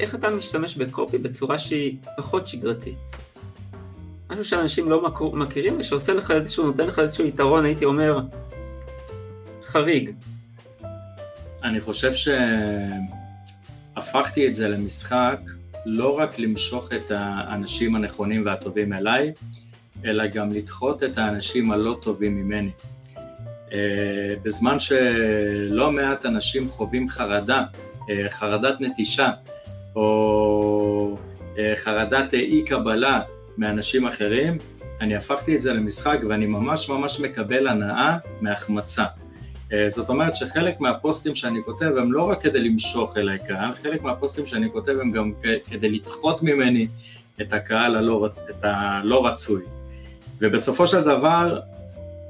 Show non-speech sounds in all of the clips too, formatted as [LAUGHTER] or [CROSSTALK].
איך אתה משתמש בקופי בצורה שהיא פחות שגרתית. משהו שאנשים לא מכירים ושעושה לך איזשהו, נותן לך איזשהו יתרון, הייתי אומר, חריג. אני חושב שהפכתי את זה למשחק לא רק למשוך את האנשים הנכונים והטובים אליי, אלא גם לדחות את האנשים הלא טובים ממני. אה, בזמן שלא מעט אנשים חווים חרדה, אה, חרדת נטישה, או אה, חרדת אי קבלה מאנשים אחרים, אני הפכתי את זה למשחק ואני ממש ממש מקבל הנאה מהחמצה. זאת אומרת שחלק מהפוסטים שאני כותב הם לא רק כדי למשוך אליי קהל, חלק מהפוסטים שאני כותב הם גם כדי לדחות ממני את הקהל הלא, רצ... את הלא רצוי. ובסופו של דבר,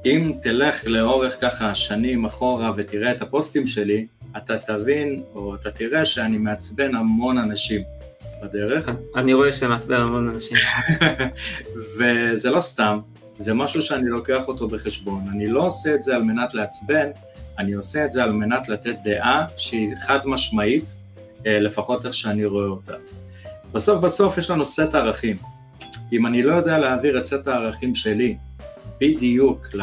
אם תלך לאורך ככה שנים אחורה ותראה את הפוסטים שלי, אתה תבין או אתה תראה שאני מעצבן המון אנשים בדרך. אני רואה שאתה מעצבן המון אנשים. [LAUGHS] וזה לא סתם, זה משהו שאני לוקח אותו בחשבון. אני לא עושה את זה על מנת לעצבן, אני עושה את זה על מנת לתת דעה שהיא חד משמעית, אה, לפחות איך שאני רואה אותה. בסוף בסוף יש לנו סט ערכים. אם אני לא יודע להעביר את סט הערכים שלי בדיוק ל...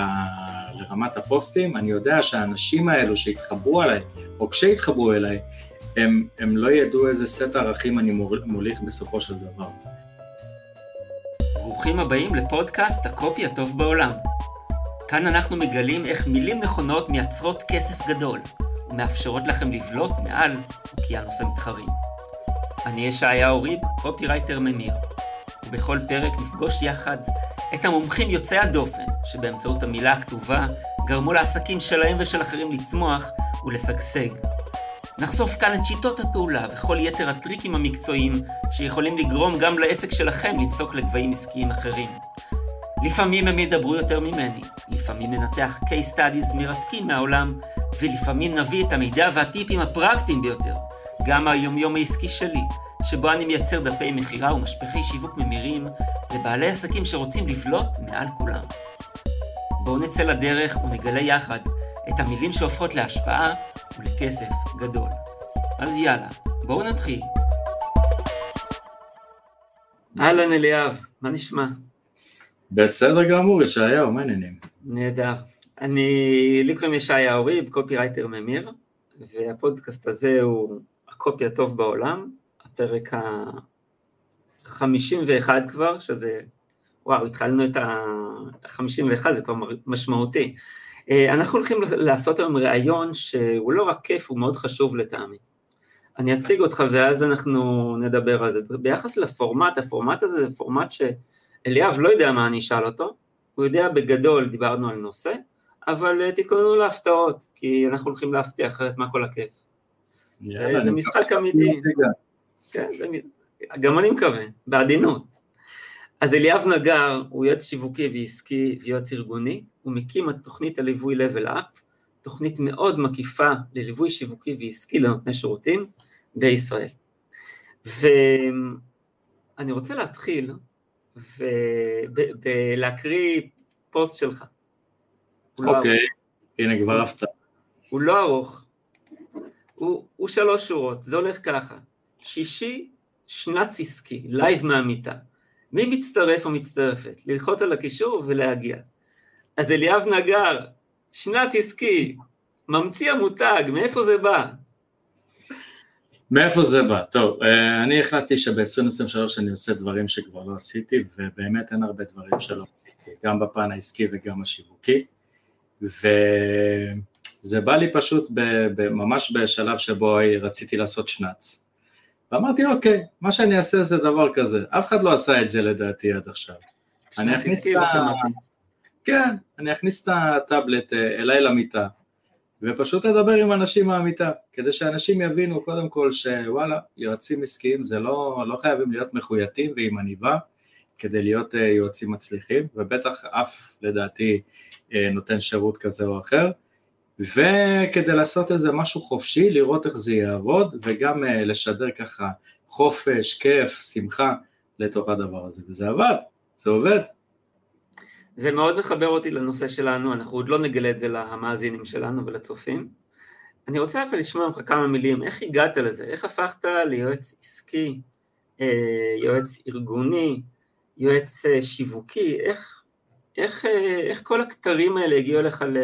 לרמת הפוסטים, אני יודע שהאנשים האלו שהתחברו אליי, או כשהתחברו אליי, הם, הם לא ידעו איזה סט ערכים אני מוליך בסופו של דבר. ברוכים הבאים לפודקאסט הקופי הטוב בעולם. כאן אנחנו מגלים איך מילים נכונות מייצרות כסף גדול, ומאפשרות לכם לבלוט מעל אוקיינוס המתחרים. אני ישעיהו ריב, קופירייטר ממיר, ובכל פרק נפגוש יחד את המומחים יוצאי הדופן, שבאמצעות המילה הכתובה גרמו לעסקים שלהם ושל אחרים לצמוח ולשגשג. נחשוף כאן את שיטות הפעולה וכל יתר הטריקים המקצועיים שיכולים לגרום גם לעסק שלכם לצעוק לגבהים עסקיים אחרים. לפעמים הם ידברו יותר ממני, לפעמים ננתח case studies מרתקים מהעולם, ולפעמים נביא את המידע והטיפים הפרקטיים ביותר, גם היומיום העסקי שלי, שבו אני מייצר דפי מכירה ומשפחי שיווק ממירים לבעלי עסקים שרוצים לבלוט מעל כולם. בואו נצא לדרך ונגלה יחד את המילים שהופכות להשפעה ולכסף גדול. אז יאללה, בואו נתחיל. אהלן אליאב, מה נשמע? בסדר גמור, ישעיהו, מה העניינים? נהדר. אני, לי קוראים ישעיהו ריב, קופירייטר ממיר, והפודקאסט הזה הוא הקופי הטוב בעולם, הפרק ה-51 כבר, שזה, וואו, התחלנו את ה-51, זה כבר משמעותי. אה, אנחנו הולכים לעשות היום ראיון שהוא לא רק כיף, הוא מאוד חשוב לטעמי. אני אציג אותך ואז אנחנו נדבר על זה. ביחס לפורמט, הפורמט הזה זה פורמט שאליאב לא יודע מה אני אשאל אותו, הוא יודע בגדול, דיברנו על נושא, אבל אה, תתכוננו להפתעות, כי אנחנו הולכים להפתיע אחרת מה כל הכיף. יאללה, זה משחק אמיתי. כן, גם אני מקווה, בעדינות. אז אליאב נגר הוא יועץ שיווקי ועסקי ויועץ ארגוני, הוא מקים את תוכנית הליווי Level Up, תוכנית מאוד מקיפה לליווי שיווקי ועסקי לנותני שירותים בישראל. ואני רוצה להתחיל ולהקריא פוסט שלך. לא אוקיי, לא הנה כבר הפתעה. הוא לא ארוך, הוא, הוא שלוש שורות, זה הולך ככה. שישי, שנץ עסקי, לייב מהמיטה. מי מצטרף או מצטרפת? ללחוץ על הקישור ולהגיע. אז אליאב נגר, שנץ עסקי, ממציא המותג, מאיפה זה בא? מאיפה זה בא? טוב, אה, אני החלטתי שב-2023 אני עושה דברים שכבר לא עשיתי, ובאמת אין הרבה דברים שלא עשיתי, גם בפן העסקי וגם השיווקי, וזה בא לי פשוט ממש בשלב שבו רציתי לעשות שנץ. ואמרתי, אוקיי, מה שאני אעשה זה דבר כזה. אף אחד לא עשה את זה לדעתי עד עכשיו. אני אכניס את ה... כן, אני אכניס את הטאבלט אה, אליי למיטה, ופשוט אדבר עם אנשים מהמיטה, כדי שאנשים יבינו קודם כל שוואלה, יועצים עסקיים זה לא, לא חייבים להיות מחויטים ועם עניבה, כדי להיות אה, יועצים מצליחים, ובטח אף לדעתי אה, נותן שירות כזה או אחר. וכדי לעשות איזה משהו חופשי, לראות איך זה יעבוד, וגם uh, לשדר ככה חופש, כיף, שמחה לתוך הדבר הזה, וזה עבד, זה עובד. זה מאוד מחבר אותי לנושא שלנו, אנחנו עוד לא נגלה את זה למאזינים שלנו ולצופים. אני רוצה אבל לשמוע ממך כמה מילים, איך הגעת לזה? איך הפכת ליועץ עסקי, אה, יועץ ארגוני, יועץ אה, שיווקי? איך, איך, אה, איך כל הכתרים האלה הגיעו לך, ל...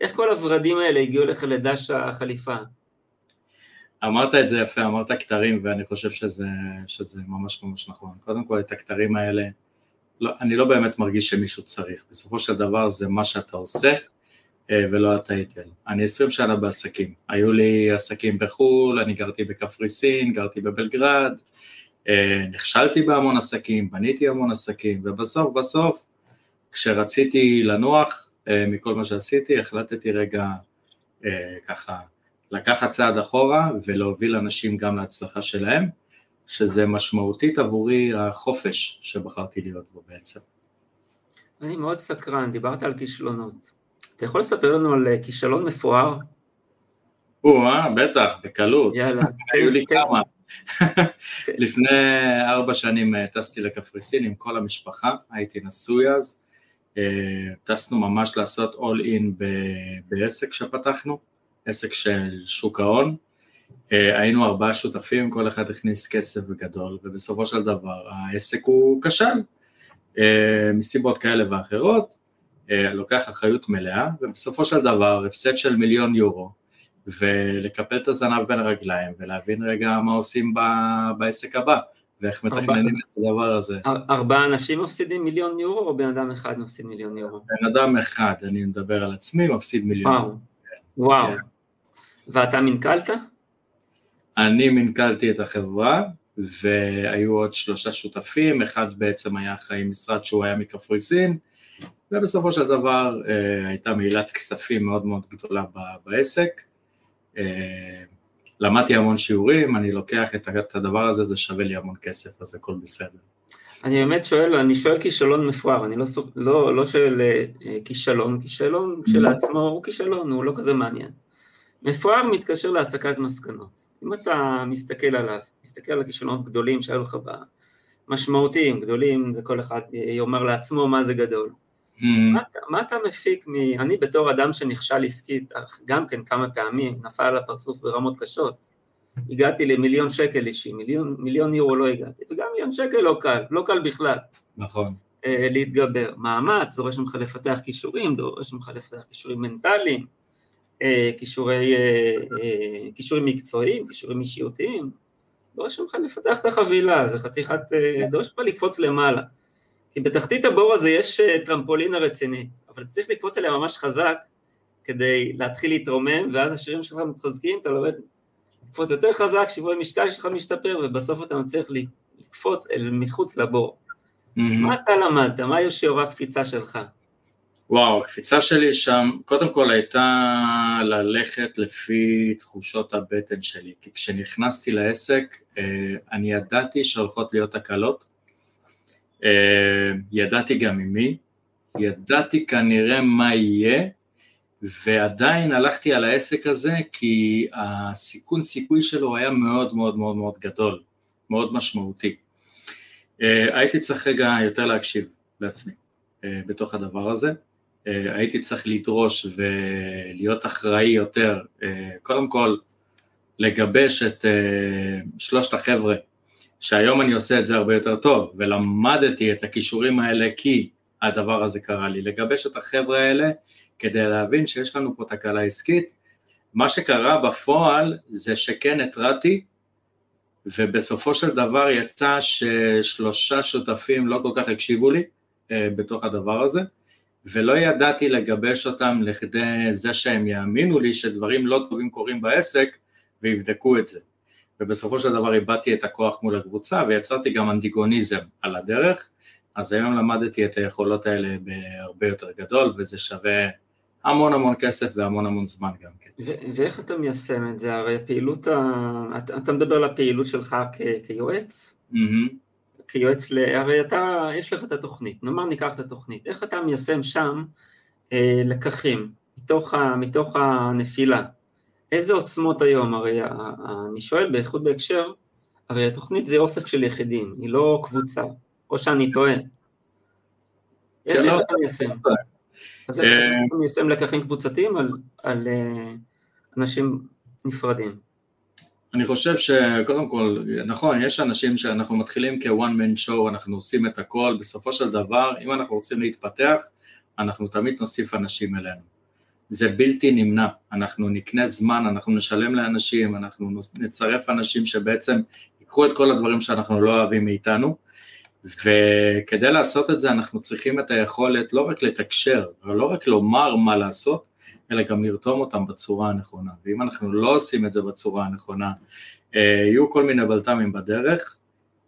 איך כל הורדים האלה הגיעו לך לדש החליפה? אמרת את זה יפה, אמרת כתרים, ואני חושב שזה, שזה ממש ממש נכון. קודם כל, את הכתרים האלה, לא, אני לא באמת מרגיש שמישהו צריך. בסופו של דבר זה מה שאתה עושה, אה, ולא הטייטל. אני עשרים שנה בעסקים. היו לי עסקים בחו"ל, אני גרתי בקפריסין, גרתי בבלגרד, אה, נכשלתי בהמון עסקים, בניתי המון עסקים, ובסוף בסוף, כשרציתי לנוח אה, מכל מה שעשיתי, החלטתי רגע ככה לקחת צעד אחורה ולהוביל אנשים גם להצלחה שלהם, שזה משמעותית עבורי החופש שבחרתי להיות בו בעצם. אני מאוד סקרן, דיברת על כישלונות. אתה יכול לספר לנו על אה, כישלון מפואר? או-אה, בטח, בקלות. יאללה. [LAUGHS] היו לי כמה. [LAUGHS] לפני ארבע שנים אה, טסתי לקפריסין עם כל המשפחה, הייתי נשוי אז. אה, טסנו ממש לעשות אול אין בעסק שפתחנו, עסק של שוק ההון. היינו ארבעה שותפים, כל אחד הכניס כסף גדול, ובסופו של דבר העסק הוא כשל, מסיבות כאלה ואחרות. אה, לוקח אחריות מלאה, ובסופו של דבר הפסד של מיליון יורו, ולקפל את הזנב בין הרגליים, ולהבין רגע מה עושים בעסק הבא, ואיך מתכננים את הדבר הזה. ארבעה אנשים מפסידים מיליון יורו, או בן אדם אחד מפסיד מיליון יורו? בן אדם אחד, אני מדבר על עצמי, מפסיד מיליון וואו. יורו. וואו. כן. ואתה מנכלת? אני מנכלתי את החברה, והיו עוד שלושה שותפים, אחד בעצם היה אחראי משרד שהוא היה מקפריסין, ובסופו של דבר אה, הייתה מעילת כספים מאוד מאוד גדולה בעסק. אה, למדתי המון שיעורים, אני לוקח את הדבר הזה, זה שווה לי המון כסף, אז הכל בסדר. אני באמת שואל, אני שואל כישלון מפואר, אני לא, לא, לא שואל אה, כישלון, כישלון כשלעצמו הוא כישלון, הוא לא כזה מעניין. מפואר מתקשר להסקת מסקנות. אם אתה מסתכל עליו, מסתכל על הכישלונות גדולים שהיו לך משמעותיים, גדולים, זה כל אחד יאמר לעצמו מה זה גדול. Mm. מה, מה אתה מפיק מ... אני בתור אדם שנכשל עסקית, גם כן כמה פעמים, נפל על הפרצוף ברמות קשות, הגעתי למיליון שקל אישי, מיליון, מיליון יורו לא הגעתי, וגם מיליון שקל לא קל, לא קל בכלל. נכון. אה, להתגבר. מאמץ, דורש ממך לפתח כישורים, דורש ממך לפתח כישורים מנטליים, אה, כישורי, אה, אה, כישורים מקצועיים, כישורים אישיותיים, דורש ממך לפתח את החבילה, זה חתיכת, אה, דורש ממך לקפוץ למעלה. כי בתחתית הבור הזה יש אה, טרמפולינה רצינית, אבל צריך לקפוץ אליה ממש חזק כדי להתחיל להתרומם, ואז השירים שלך מתחזקים, אתה לומד לקפוץ יותר חזק, שיווי המשקל שלך משתפר, ובסוף אתה מצליח לקפוץ אל מחוץ לבור. Mm-hmm. מה אתה למדת? מה היו שיעורי הקפיצה שלך? וואו, הקפיצה שלי שם, קודם כל הייתה ללכת לפי תחושות הבטן שלי, כי כשנכנסתי לעסק, אה, אני ידעתי שהולכות להיות הקלות, ידעתי גם ממי, ידעתי כנראה מה יהיה, ועדיין הלכתי על העסק הזה כי הסיכון סיכוי שלו היה מאוד מאוד מאוד מאוד גדול, מאוד משמעותי. אה, הייתי צריך רגע יותר להקשיב לעצמי אה, בתוך הדבר הזה, הייתי צריך לדרוש ולהיות אחראי יותר, קודם כל לגבש את שלושת החבר'ה שהיום אני עושה את זה הרבה יותר טוב, ולמדתי את הכישורים האלה כי הדבר הזה קרה לי, לגבש את החבר'ה האלה כדי להבין שיש לנו פה תקלה עסקית. מה שקרה בפועל זה שכן התרעתי, ובסופו של דבר יצא ששלושה שותפים לא כל כך הקשיבו לי אה, בתוך הדבר הזה, ולא ידעתי לגבש אותם לכדי זה שהם יאמינו לי שדברים לא טובים קורים בעסק ויבדקו את זה. ובסופו של דבר איבדתי את הכוח מול הקבוצה ויצרתי גם אנטיגוניזם על הדרך, אז היום למדתי את היכולות האלה בהרבה יותר גדול וזה שווה המון המון כסף והמון המון זמן גם כן. ואיך אתה מיישם את זה? הרי פעילות, ה... אתה, אתה מדבר על הפעילות שלך כ- כיועץ? Mm-hmm. כיועץ, ל... הרי אתה, יש לך את התוכנית, נאמר ניקח את התוכנית, איך אתה מיישם שם אה, לקחים מתוך, ה... מתוך הנפילה? איזה עוצמות היום, הרי אני שואל בייחוד בהקשר, הרי התוכנית זה אוסף של יחידים, היא לא קבוצה, או שאני טועה. איך לא. אתה מיישם? אז איך אה, אתה מיישם לקחים קבוצתיים על אה, אנשים נפרדים? אני חושב שקודם כל, נכון, יש אנשים שאנחנו מתחילים כ-one man show, אנחנו עושים את הכל, בסופו של דבר, אם אנחנו רוצים להתפתח, אנחנו תמיד נוסיף אנשים אלינו. זה בלתי נמנע, אנחנו נקנה זמן, אנחנו נשלם לאנשים, אנחנו נצרף אנשים שבעצם ייקחו את כל הדברים שאנחנו לא אוהבים מאיתנו, וכדי לעשות את זה אנחנו צריכים את היכולת לא רק לתקשר, לא רק לומר מה לעשות, אלא גם לרתום אותם בצורה הנכונה, ואם אנחנו לא עושים את זה בצורה הנכונה, אה, יהיו כל מיני בלת"מים בדרך,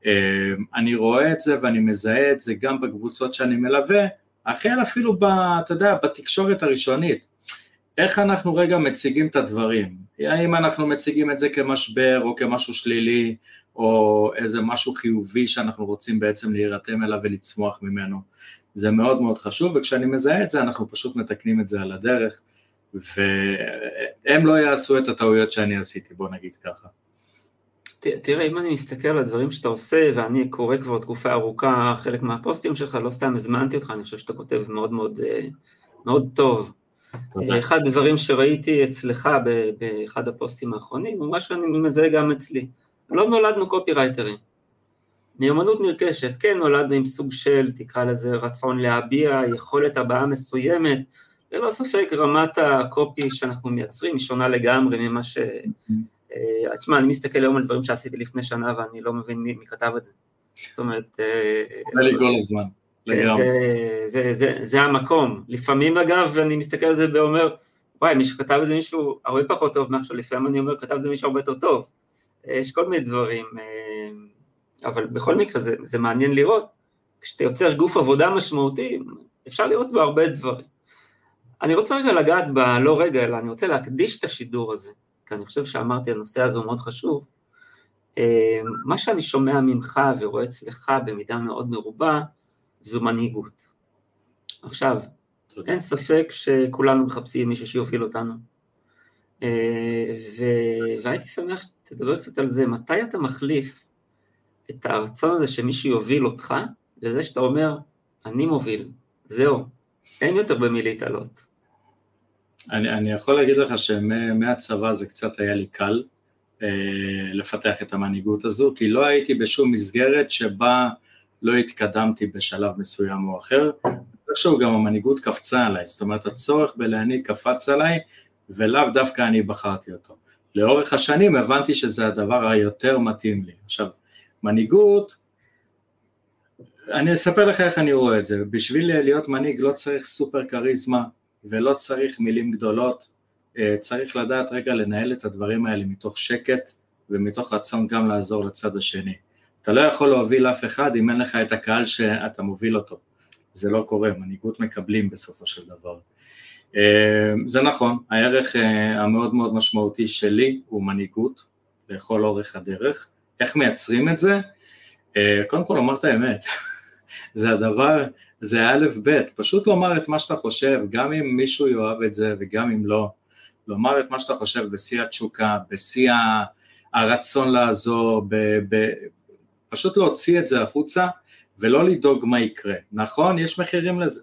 אה, אני רואה את זה ואני מזהה את זה גם בקבוצות שאני מלווה, החל אפילו, ב, אתה יודע, בתקשורת הראשונית, איך אנחנו רגע מציגים את הדברים, האם אנחנו מציגים את זה כמשבר או כמשהו שלילי, או איזה משהו חיובי שאנחנו רוצים בעצם להירתם אליו ולצמוח ממנו. זה מאוד מאוד חשוב, וכשאני מזהה את זה אנחנו פשוט מתקנים את זה על הדרך, והם לא יעשו את הטעויות שאני עשיתי, בוא נגיד ככה. תראה, אם אני מסתכל על הדברים שאתה עושה, ואני קורא כבר תקופה ארוכה חלק מהפוסטים שלך, לא סתם הזמנתי אותך, אני חושב שאתה כותב מאוד מאוד, אה, מאוד טוב. תודה. אחד הדברים שראיתי אצלך באחד הפוסטים האחרונים, הוא מה שאני מזהה גם אצלי. לא נולדנו קופירייטרים. מיומנות נרכשת, כן נולדנו עם סוג של, תקרא לזה רצון להביע, יכולת הבעה מסוימת, ללא ספק רמת הקופי שאנחנו מייצרים היא שונה לגמרי ממה ש... אה, תשמע, אני מסתכל היום על דברים שעשיתי לפני שנה ואני לא מבין מי, מי כתב את זה. זאת אומרת... אה, זה לי כל הזמן, זה, זה, זה, זה המקום. לפעמים אגב, אני מסתכל על זה ואומר, וואי, מי שכתב את זה מישהו הרבה פחות טוב מעכשיו, לפעמים אני אומר, כתב את זה מישהו הרבה יותר טוב. יש כל מיני דברים, אה, אבל בכל מקרה זה, זה מעניין לראות, כשאתה יוצר גוף עבודה משמעותי, אפשר לראות בו הרבה דברים. אני רוצה רגע לגעת ב... לא רגע, אלא אני רוצה להקדיש את השידור הזה, כי אני חושב שאמרתי, הנושא הזה הוא מאוד חשוב. אה, מה שאני שומע ממך ורואה אצלך במידה מאוד מרובה, זו מנהיגות. עכשיו, תודה. אין ספק שכולנו מחפשים מישהו שיוביל אותנו. אה, והייתי שמח שתדבר קצת על זה, מתי אתה מחליף את הרצון הזה שמישהו יוביל אותך, לזה שאתה אומר, אני מוביל, זהו, אין יותר במי להתעלות. אני, אני יכול להגיד לך שמהצבא זה קצת היה לי קל אה, לפתח את המנהיגות הזו, כי לא הייתי בשום מסגרת שבה לא התקדמתי בשלב מסוים או אחר, איכשהו גם המנהיגות קפצה עליי, זאת אומרת הצורך בלהנהיג קפץ עליי ולאו דווקא אני בחרתי אותו. לאורך השנים הבנתי שזה הדבר היותר מתאים לי. עכשיו, מנהיגות, אני אספר לך איך אני רואה את זה, בשביל להיות מנהיג לא צריך סופר כריזמה ולא צריך מילים גדולות, אה, צריך לדעת רגע לנהל את הדברים האלה מתוך שקט ומתוך רצון גם לעזור לצד השני. אתה לא יכול להוביל אף אחד אם אין לך את הקהל שאתה מוביל אותו, זה לא קורה, מנהיגות מקבלים בסופו של דבר. אה, זה נכון, הערך אה, המאוד מאוד משמעותי שלי הוא מנהיגות לכל אורך הדרך. איך מייצרים את זה? אה, קודם כל לומר את האמת, [LAUGHS] זה הדבר, זה א' ב', פשוט לומר את מה שאתה חושב, גם אם מישהו יאהב את זה וגם אם לא, לומר את מה שאתה חושב בשיא התשוקה, בשיא הרצון לעזור, ב, ב, פשוט להוציא את זה החוצה ולא לדאוג מה יקרה. נכון, יש מחירים לזה,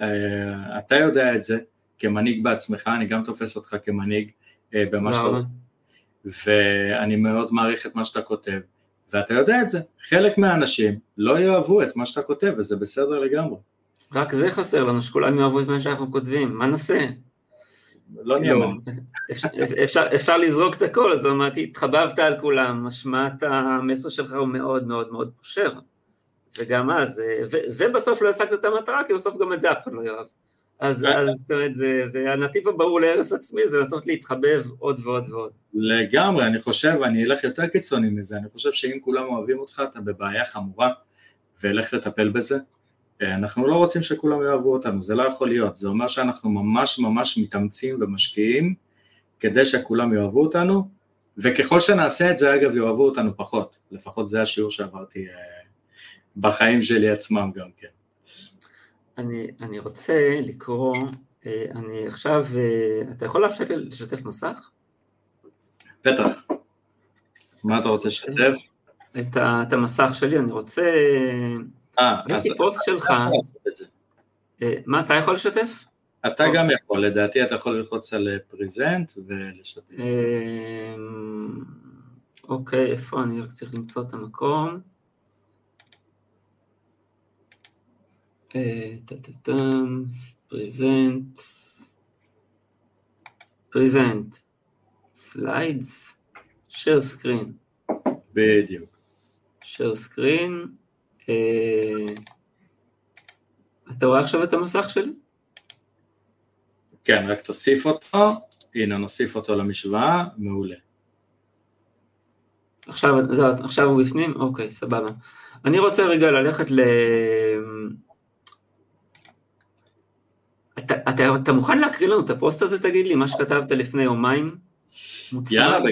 אה, אתה יודע את זה כמנהיג בעצמך, אני גם תופס אותך כמנהיג אה, במה שאתה עושה, ואני מאוד מעריך את מה שאתה כותב, ואתה יודע את זה, חלק מהאנשים לא יאהבו את מה שאתה כותב, וזה בסדר לגמרי. רק זה חסר לנו, שכולם יאהבו את מה שאנחנו כותבים, מה נעשה? לא נאמן. אפשר, לזרוק את הכל, אז אמרתי, התחבבת על כולם, השמעת המסר שלך הוא מאוד מאוד מאוד פושר. וגם אז, אה, ובסוף לא השגת את המטרה, כי בסוף גם את זה אף אחד לא יאהב. אז, אה, אז זאת אומרת, זה, זה הנתיב הברור להרס עצמי, זה לנסות להתחבב עוד ועוד ועוד. לגמרי, אני חושב, אני אלך יותר קיצוני מזה, אני חושב שאם כולם אוהבים אותך, אתה בבעיה חמורה, ואלך לטפל בזה. אה, אנחנו לא רוצים שכולם יאהבו אותנו, זה לא יכול להיות, זה אומר שאנחנו ממש ממש מתאמצים ומשקיעים כדי שכולם יאהבו אותנו, וככל שנעשה את זה, אגב, יאהבו אותנו פחות, לפחות זה השיעור שעברתי בחיים שלי עצמם גם כן. אני, אני רוצה לקרוא, אה, אני עכשיו, אה, אתה יכול לאפשר לי לשתף מסך? בטח. מה אתה רוצה לשתף? את, את המסך שלי, אני רוצה... אה, ראיתי פוסט שלך. אה, מה, אתה יכול לשתף? אתה גם יכול, לדעתי אתה יכול ללחוץ על present ולשתף. אמ, אוקיי, איפה אני רק צריך למצוא את המקום. present, present, slides, share screen. בדיוק. share screen. אה, אתה רואה עכשיו את המסך שלי? כן, רק תוסיף אותו, הנה נוסיף אותו למשוואה, מעולה. עכשיו, זה, עכשיו הוא בפנים? אוקיי, סבבה. אני רוצה רגע ללכת ל... אתה, אתה, אתה מוכן להקריא לנו את הפוסט הזה, תגיד לי, מה שכתבת לפני יומיים? מוצר? יאללה,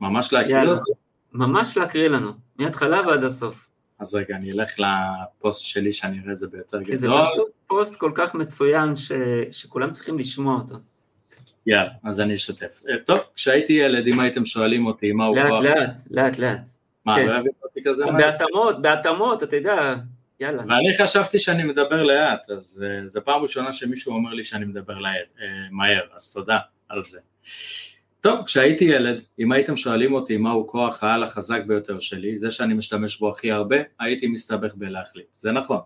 ממש להקריא יאללה. אותו. ממש להקריא לנו, מההתחלה ועד הסוף. אז רגע, אני אלך לפוסט שלי שאני אראה את זה ביותר גדול. זה פשוט פוסט כל כך מצוין ש... שכולם צריכים לשמוע אותו. יאללה, אז אני אשתף. אה, טוב, כשהייתי ילד, אם הייתם שואלים אותי מה הוא... לאט. לאט, לאט, לאט. מה, כן. לא הבאת אותי כזה? בהתאמות, בהתאמות, אתה יודע, יאללה. ואני חשבתי שאני מדבר לאט, אז uh, זו פעם ראשונה שמישהו אומר לי שאני מדבר לאט, uh, מהר, אז תודה על זה. טוב, כשהייתי ילד, אם הייתם שואלים אותי מהו כוח העל החזק ביותר שלי, זה שאני משתמש בו הכי הרבה, הייתי מסתבך בלהחליט, זה נכון.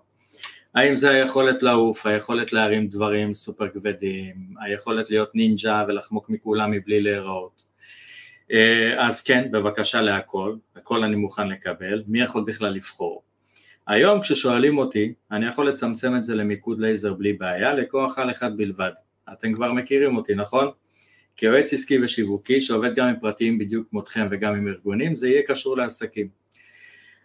האם זה היכולת לעוף, היכולת להרים דברים סופר כבדים, היכולת להיות נינג'ה ולחמוק מכולם מבלי להיראות. אה, אז כן, בבקשה להכל, הכל אני מוכן לקבל, מי יכול בכלל לבחור? היום כששואלים אותי, אני יכול לצמצם את זה למיקוד לייזר בלי בעיה, לכוח על אחד בלבד. אתם כבר מכירים אותי, נכון? כיועץ עסקי ושיווקי שעובד גם עם פרטיים בדיוק כמותכם וגם עם ארגונים, זה יהיה קשור לעסקים.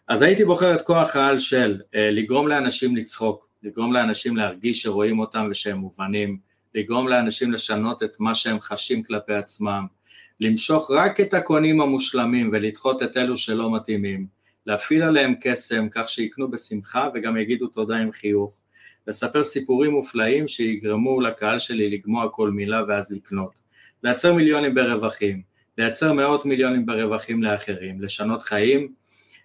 אז הייתי בוחר את כוח העל של אה, לגרום לאנשים לצחוק, לגרום לאנשים להרגיש שרואים אותם ושהם מובנים, לגרום לאנשים לשנות את מה שהם חשים כלפי עצמם, למשוך רק את הקונים המושלמים ולדחות את אלו שלא מתאימים, להפעיל עליהם קסם כך שיקנו בשמחה וגם יגידו תודה עם חיוך, לספר סיפורים מופלאים שיגרמו לקהל שלי לגמוע כל מילה ואז לקנות, לייצר מיליונים ברווחים, לייצר מאות מיליונים ברווחים לאחרים, לשנות חיים,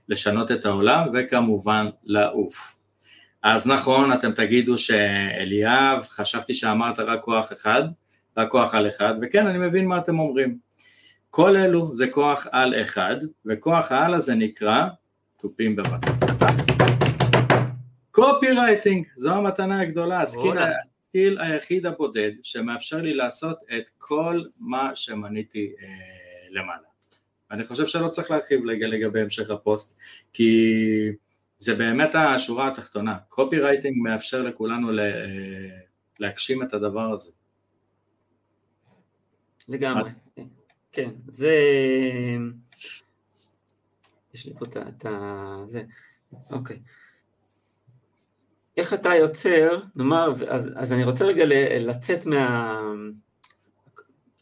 לשנות את העולם וכמובן לעוף. אז נכון, אתם תגידו שאליאב, חשבתי שאמרת רק כוח אחד, רק כוח על אחד, וכן, אני מבין מה אתם אומרים. כל אלו זה כוח על אחד, וכוח העל הזה נקרא, תופים בבקשה. קופירייטינג, זו המתנה הגדולה, ה skill, ה skill היחיד הבודד שמאפשר לי לעשות את כל מה שמניתי אה, למעלה. אני חושב שלא צריך להרחיב לגבי המשך הפוסט, כי זה באמת השורה התחתונה. קופירייטינג מאפשר לכולנו לה, להגשים את הדבר הזה. לגמרי, כן, זה... יש לי פה את ה... זה, אוקיי. איך אתה יוצר, נאמר, אז, אז אני רוצה רגע לצאת מה...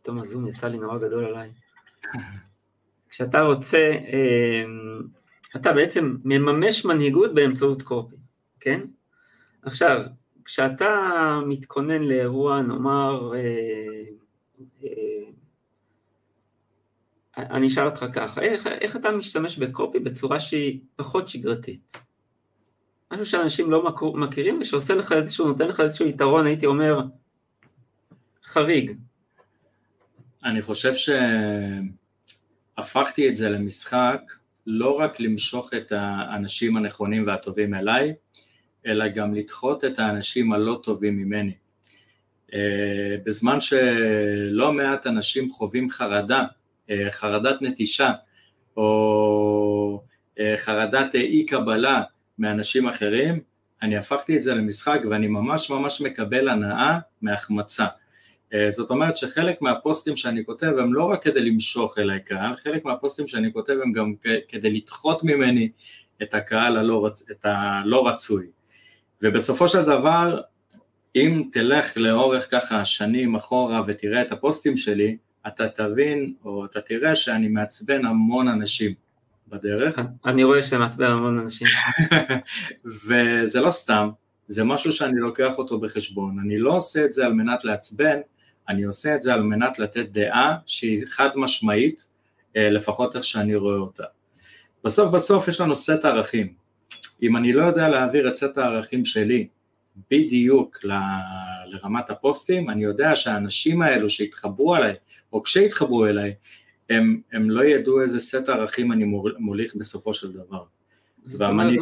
פתאום הזום יצא לי נורא גדול עליי. כשאתה רוצה, אמ, אתה בעצם מממש מנהיגות באמצעות קופי, כן? עכשיו, כשאתה מתכונן לאירוע, נאמר, אה, אה, אני אשאל אותך ככה, איך, איך אתה משתמש בקופי בצורה שהיא פחות שגרתית? משהו שאנשים לא מכירים ושעושה לך איזשהו, נותן לך איזשהו יתרון, הייתי אומר, חריג. אני חושב שהפכתי את זה למשחק לא רק למשוך את האנשים הנכונים והטובים אליי, אלא גם לדחות את האנשים הלא טובים ממני. אה, בזמן שלא מעט אנשים חווים חרדה, אה, חרדת נטישה, או אה, חרדת אי קבלה מאנשים אחרים, אני הפכתי את זה למשחק ואני ממש ממש מקבל הנאה מהחמצה. אה, זאת אומרת שחלק מהפוסטים שאני כותב הם לא רק כדי למשוך אליי קהל, חלק מהפוסטים שאני כותב הם גם כדי לדחות ממני את הקהל הלא, רצ... את הלא רצוי. ובסופו של דבר, אם תלך לאורך ככה שנים אחורה ותראה את הפוסטים שלי, אתה תבין או אתה תראה שאני מעצבן המון אנשים בדרך. אני רואה שאתה מעצבן המון אנשים. [LAUGHS] וזה לא סתם, זה משהו שאני לוקח אותו בחשבון. אני לא עושה את זה על מנת לעצבן, אני עושה את זה על מנת לתת דעה שהיא חד משמעית, אה, לפחות איך שאני רואה אותה. בסוף בסוף יש לנו סט ערכים. אם אני לא יודע להעביר את סט הערכים שלי בדיוק ל, לרמת הפוסטים, אני יודע שהאנשים האלו שהתחברו אליי, או כשהתחברו אליי, הם, הם לא ידעו איזה סט ערכים אני מוליך בסופו של דבר. והמנהיג...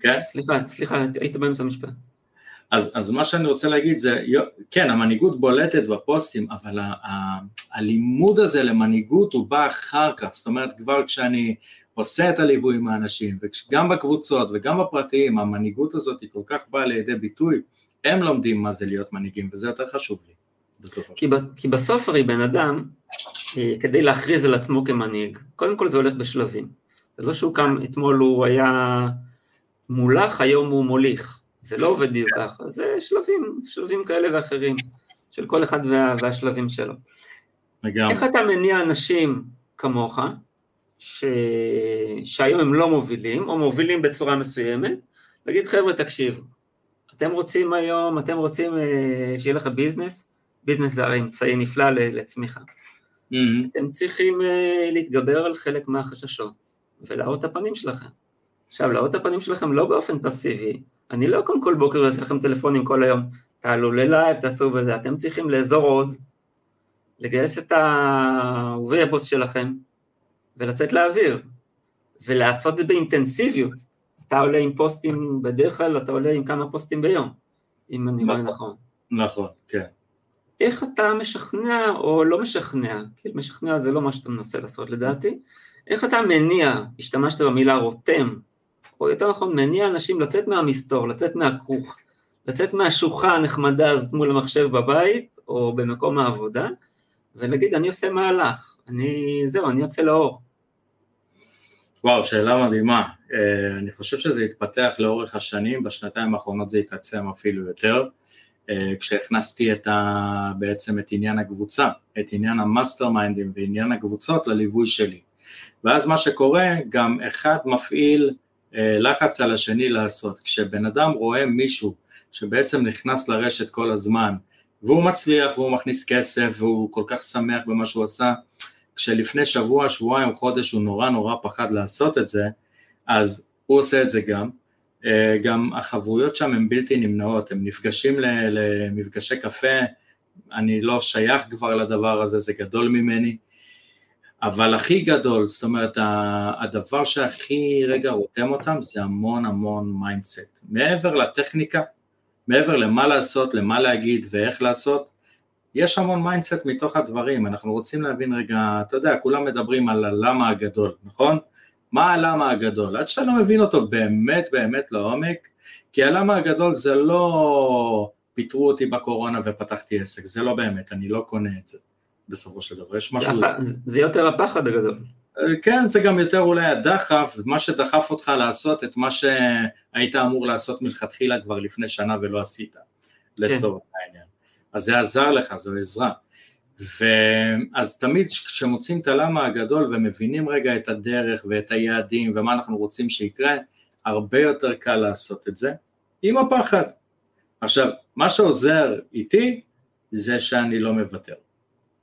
כן? סליחה, סליחה, היית באמצע המשפט. אז, אז מה שאני רוצה להגיד זה, כן, המנהיגות בולטת בפוסטים, אבל ה, ה, הלימוד הזה למנהיגות הוא בא אחר כך, זאת אומרת כבר כשאני עושה את הליווי עם האנשים, וגם בקבוצות וגם בפרטיים, המנהיגות הזאת היא כל כך באה לידי ביטוי, הם לומדים מה זה להיות מנהיגים, וזה יותר חשוב לי. כי, ב, כי בסוף הרי בן אדם, אה, כדי להכריז על עצמו כמנהיג, קודם כל זה הולך בשלבים. זה לא שהוא קם, אתמול הוא היה מולך, היום הוא מוליך. זה לא עובד בדיוק ככה, זה שלבים, שלבים כאלה ואחרים, של כל אחד וה, והשלבים שלו. לגמרי. איך אתה מניע אנשים כמוך, ש... שהיום הם לא מובילים, או מובילים בצורה מסוימת, להגיד חבר'ה תקשיבו, אתם רוצים היום, אתם רוצים אה, שיהיה לך ביזנס, ביזנס זה הרי אמצעי נפלא לצמיחה. Mm-hmm. אתם צריכים אה, להתגבר על חלק מהחששות, ולהראות את הפנים שלכם. עכשיו, להראות את הפנים שלכם לא באופן פסיבי, אני לא קום כל בוקר ואעשה לכם טלפונים כל היום, תעלו ללייב, תעשו בזה, אתם צריכים לאזור עוז, לגייס את האהובי הבוס שלכם, ולצאת לאוויר, ולעשות את זה באינטנסיביות. אתה עולה עם פוסטים, בדרך כלל אתה עולה עם כמה פוסטים ביום, אם אני רואה נכון. נכון. נכון, כן. איך אתה משכנע או לא משכנע, כי משכנע זה לא מה שאתה מנסה לעשות לדעתי, איך אתה מניע, השתמשת במילה רותם, או יותר נכון מניע אנשים לצאת מהמסתור, לצאת מהכוך, לצאת מהשוחה הנחמדה הזאת מול המחשב בבית או במקום העבודה, ולהגיד אני עושה מהלך, אני, זהו, אני יוצא לאור. וואו, שאלה מדהימה. אה, אני חושב שזה התפתח לאורך השנים, בשנתיים האחרונות זה התעצם אפילו יותר. אה, כשהכנסתי את ה, בעצם את עניין הקבוצה, את עניין המאסטר מיינדים ועניין הקבוצות לליווי שלי. ואז מה שקורה, גם אחד מפעיל אה, לחץ על השני לעשות. כשבן אדם רואה מישהו שבעצם נכנס לרשת כל הזמן, והוא מצליח והוא מכניס כסף והוא כל כך שמח במה שהוא עשה, כשלפני שבוע, שבועיים, חודש הוא נורא נורא פחד לעשות את זה, אז הוא עושה את זה גם. אה, גם החברויות שם הן בלתי נמנעות, הם נפגשים למפגשי קפה, אני לא שייך כבר לדבר הזה, זה גדול ממני. אבל הכי גדול, זאת אומרת, הדבר שהכי רגע רותם אותם זה המון המון mindset. מעבר לטכניקה, מעבר למה לעשות, למה להגיד ואיך לעשות, יש המון mindset מתוך הדברים, אנחנו רוצים להבין רגע, אתה יודע, כולם מדברים על הלמה הגדול, נכון? מה הלמה הגדול? עד שאתה לא מבין אותו באמת באמת לעומק, כי הלמה הגדול זה לא פיטרו אותי בקורונה ופתחתי עסק, זה לא באמת, אני לא קונה את זה. בסופו של דבר, יש משהו... זה יותר הפחד הגדול. אה, כן, זה גם יותר אולי הדחף, מה שדחף אותך לעשות את מה שהיית אמור לעשות מלכתחילה כבר לפני שנה ולא עשית, כן. לצורך העניין. אז זה עזר לך, זו עזרה. ואז תמיד כשמוצאים את הלמה הגדול ומבינים רגע את הדרך ואת היעדים ומה אנחנו רוצים שיקרה, הרבה יותר קל לעשות את זה עם הפחד. עכשיו, מה שעוזר איתי זה שאני לא מוותר.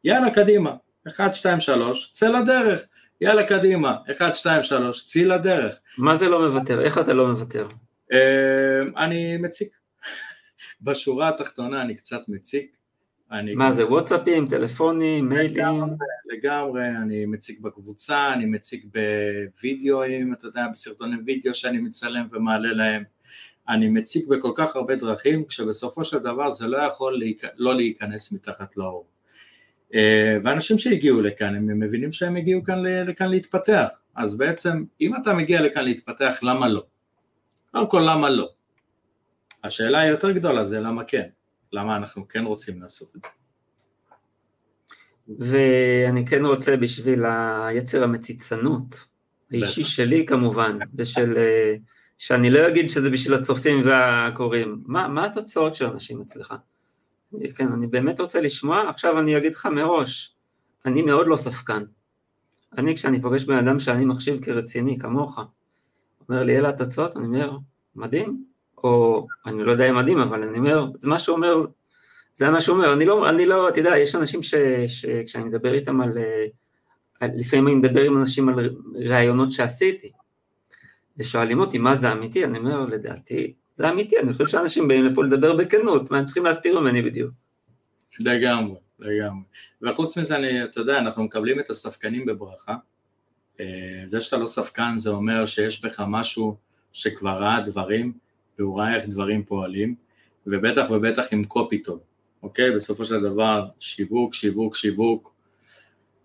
יאללה קדימה, 1, 2, 3, צא לדרך, יאללה קדימה, 1, 2, 3, צאי לדרך. מה זה לא מוותר? איך אתה לא מוותר? אה, אני מציק. [LAUGHS] בשורה התחתונה אני קצת מציק. מה זה, וואטסאפים, טלפונים, מיילים? לגמרי, אני מציג בקבוצה, אני מציג בווידאוים, אתה יודע, בסרטוני וידאו שאני מצלם ומעלה להם. אני מציג בכל כך הרבה דרכים, כשבסופו של דבר זה לא יכול לא להיכנס מתחת לאור. אה, ואנשים שהגיעו לכאן, הם מבינים שהם הגיעו כאן, לכאן להתפתח, אז בעצם אם אתה מגיע לכאן להתפתח, למה לא? קודם כל למה לא? השאלה היותר גדולה זה למה כן, למה אנחנו כן רוצים לעשות את זה. ואני כן רוצה בשביל היצר המציצנות, האישי שלי כמובן, ושל, אה, שאני לא אגיד שזה בשביל הצופים והקוראים, מה, מה התוצאות של אנשים אצלך? כן, אני באמת רוצה לשמוע, עכשיו אני אגיד לך מראש, אני מאוד לא ספקן. אני, כשאני פוגש בן אדם שאני מחשיב כרציני, כמוך, אומר לי, אלה התוצאות, אני אומר, מדהים, או אני לא יודע אם מדהים, אבל אני אומר, זה מה שהוא אומר, זה מה שהוא אומר, אני לא, אני לא, אתה יודע, יש אנשים ש, שכשאני מדבר איתם על, על, לפעמים אני מדבר עם אנשים על ראיונות שעשיתי, ושואלים אותי מה זה אמיתי, אני אומר, לדעתי, זה אמיתי, אני חושב שאנשים באים לפה לדבר בכנות, מה הם צריכים להסתיר ממני בדיוק. לגמרי, לגמרי. וחוץ מזה, אני, אתה יודע, אנחנו מקבלים את הספקנים בברכה. אה, זה שאתה לא ספקן זה אומר שיש בך משהו שכבר ראה דברים, והוא ראה איך דברים פועלים, ובטח ובטח עם קופי טוב, אוקיי? בסופו של דבר, שיווק, שיווק, שיווק.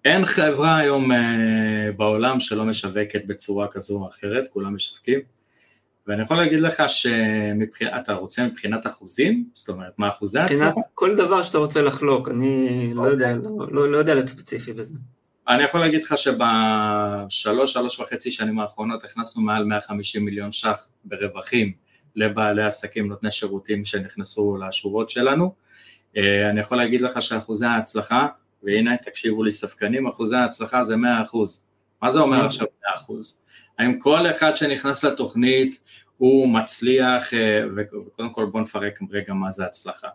אין חברה היום אה, בעולם שלא משווקת בצורה כזו או אחרת, כולם משווקים. ואני יכול להגיד לך שאתה רוצה מבחינת אחוזים? זאת אומרת, מה אחוזי ההצלחה? מבחינת כל דבר שאתה רוצה לחלוק, אני לא יודע, לא, לא, לא יודע להיות ספציפי בזה. אני יכול להגיד לך שבשלוש, שלוש וחצי שנים האחרונות הכנסנו מעל 150 מיליון ש"ח ברווחים לבעלי עסקים נותני שירותים שנכנסו לשורות שלנו. אה, אני יכול להגיד לך שאחוזי ההצלחה, והנה תקשיבו לי ספקנים, אחוזי ההצלחה זה 100 אחוז. מה זה אומר עכשיו 100 אחוז? האם כל אחד שנכנס לתוכנית הוא מצליח, אה, וקודם כל בואו נפרק רגע מה זה הצלחה.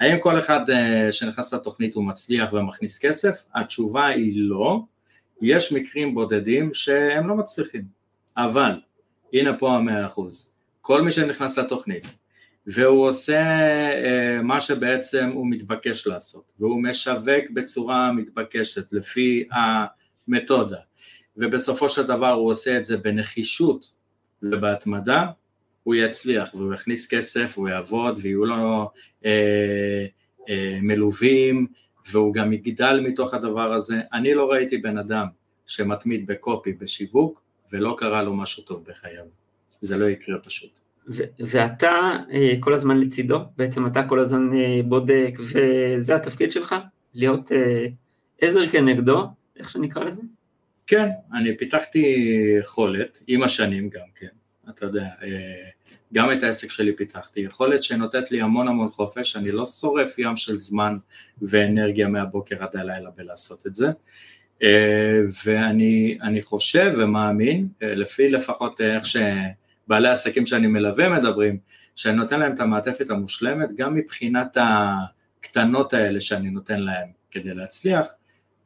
האם כל אחד אה, שנכנס לתוכנית הוא מצליח ומכניס כסף? התשובה היא לא, יש מקרים בודדים שהם לא מצליחים, אבל הנה פה המאה אחוז, כל מי שנכנס לתוכנית והוא עושה אה, מה שבעצם הוא מתבקש לעשות והוא משווק בצורה מתבקשת לפי המתודה ובסופו של דבר הוא עושה את זה בנחישות ובהתמדה, הוא יצליח והוא יכניס כסף, הוא יעבוד ויהיו לו אה, אה, מלווים והוא גם יגדל מתוך הדבר הזה. אני לא ראיתי בן אדם שמתמיד בקופי בשיווק ולא קרה לו משהו טוב בחייו. זה לא יקרה פשוט. ואתה אה, כל הזמן לצידו, בעצם אתה כל הזמן אה, בודק וזה התפקיד שלך? להיות אה, עזר כנגדו, איך שנקרא לזה? כן, אני פיתחתי יכולת, עם השנים גם כן, אתה יודע, גם את העסק שלי פיתחתי, יכולת שנותנת לי המון המון חופש, אני לא שורף ים של זמן ואנרגיה מהבוקר עד הלילה בלעשות את זה, ואני חושב ומאמין, לפי לפחות איך שבעלי העסקים שאני מלווה מדברים, שאני נותן להם את המעטפת המושלמת, גם מבחינת הקטנות האלה שאני נותן להם כדי להצליח,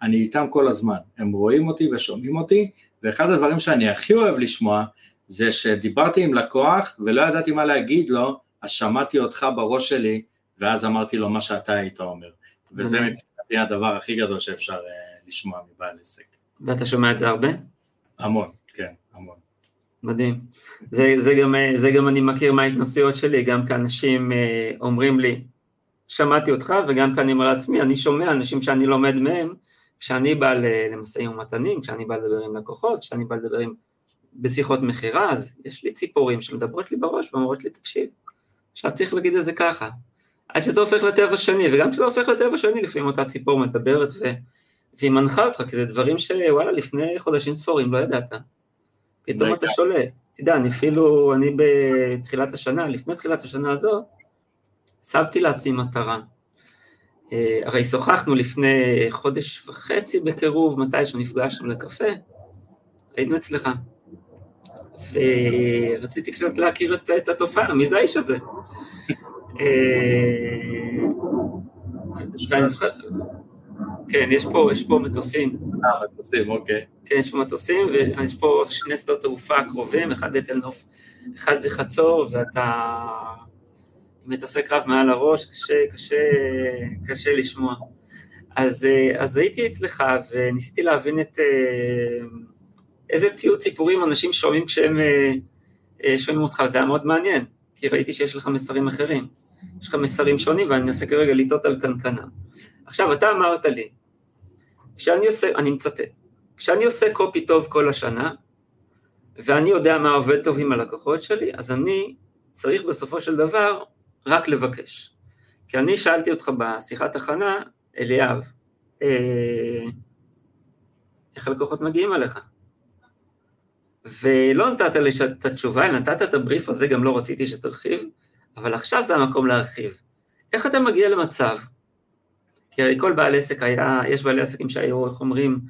אני איתם כל הזמן, הם רואים אותי ושומעים אותי, ואחד הדברים שאני הכי אוהב לשמוע, זה שדיברתי עם לקוח ולא ידעתי מה להגיד לו, אז שמעתי אותך בראש שלי, ואז אמרתי לו מה שאתה היית אומר. וזה מבחינתי הדבר הכי גדול שאפשר uh, לשמוע מבעל עסק. ואתה שומע את זה הרבה? המון. מדהים. זה, זה, גם, אה, זה גם אני מכיר מההתנסויות שלי, גם כאנשים uh, אומרים לי, שמעתי אותך, וגם כאן אני אומר לעצמי, אני שומע אנשים שאני לומד מהם, כשאני בא למשאים ומתנים, כשאני בא לדבר עם לקוחות, כשאני בא לדבר עם, בשיחות מכירה, אז יש לי ציפורים שמדברות לי בראש ואומרות לי, תקשיב, עכשיו צריך להגיד את זה ככה. עד שזה הופך לטבע שני, וגם כשזה הופך לטבע שני, לפעמים אותה ציפור מדברת ו... והיא מנחה אותך, כי זה דברים שוואלה, לפני חודשים ספורים לא ידעת. פתאום אתה שולט. יודע, אני אפילו, אני בתחילת השנה, לפני תחילת השנה הזאת, הצבתי לעצמי מטרה. אה, הרי שוחחנו לפני חודש וחצי בקירוב, מתי שנפגשנו לקפה, היינו אצלך. ורציתי קצת להכיר את, את התופעה, מי זה האיש הזה? אה, ואני זוכר, כן, יש פה, יש פה מטוסים. אה, מטוסים, אוקיי. כן, יש פה מטוסים, ויש פה שני שדות תעופה קרובים, אחד בתל נוף, אחד זה חצור, ואתה מטוסי קרב מעל הראש, קשה, קשה, קשה לשמוע. אז, אה, אז הייתי אצלך וניסיתי להבין את אה, איזה ציוד סיפורים אנשים שומעים כשהם אה, שומעים אותך, זה היה מאוד מעניין, כי ראיתי שיש לך מסרים אחרים. יש לך מסרים שונים ואני מנסה כרגע לטעות על קנקנה. עכשיו, אתה אמרת לי, כשאני עושה, אני מצטט, כשאני עושה קופי טוב כל השנה, ואני יודע מה עובד טוב עם הלקוחות שלי, אז אני צריך בסופו של דבר רק לבקש. כי אני שאלתי אותך בשיחת הכנה, אליאב, אה, איך הלקוחות מגיעים אליך? ולא נתת לי את התשובה, אלא נתת את הבריף הזה, גם לא רציתי שתרחיב, אבל עכשיו זה המקום להרחיב. איך אתה מגיע למצב, כי הרי כל בעל עסק היה, יש בעלי עסקים שהיו, איך אומרים,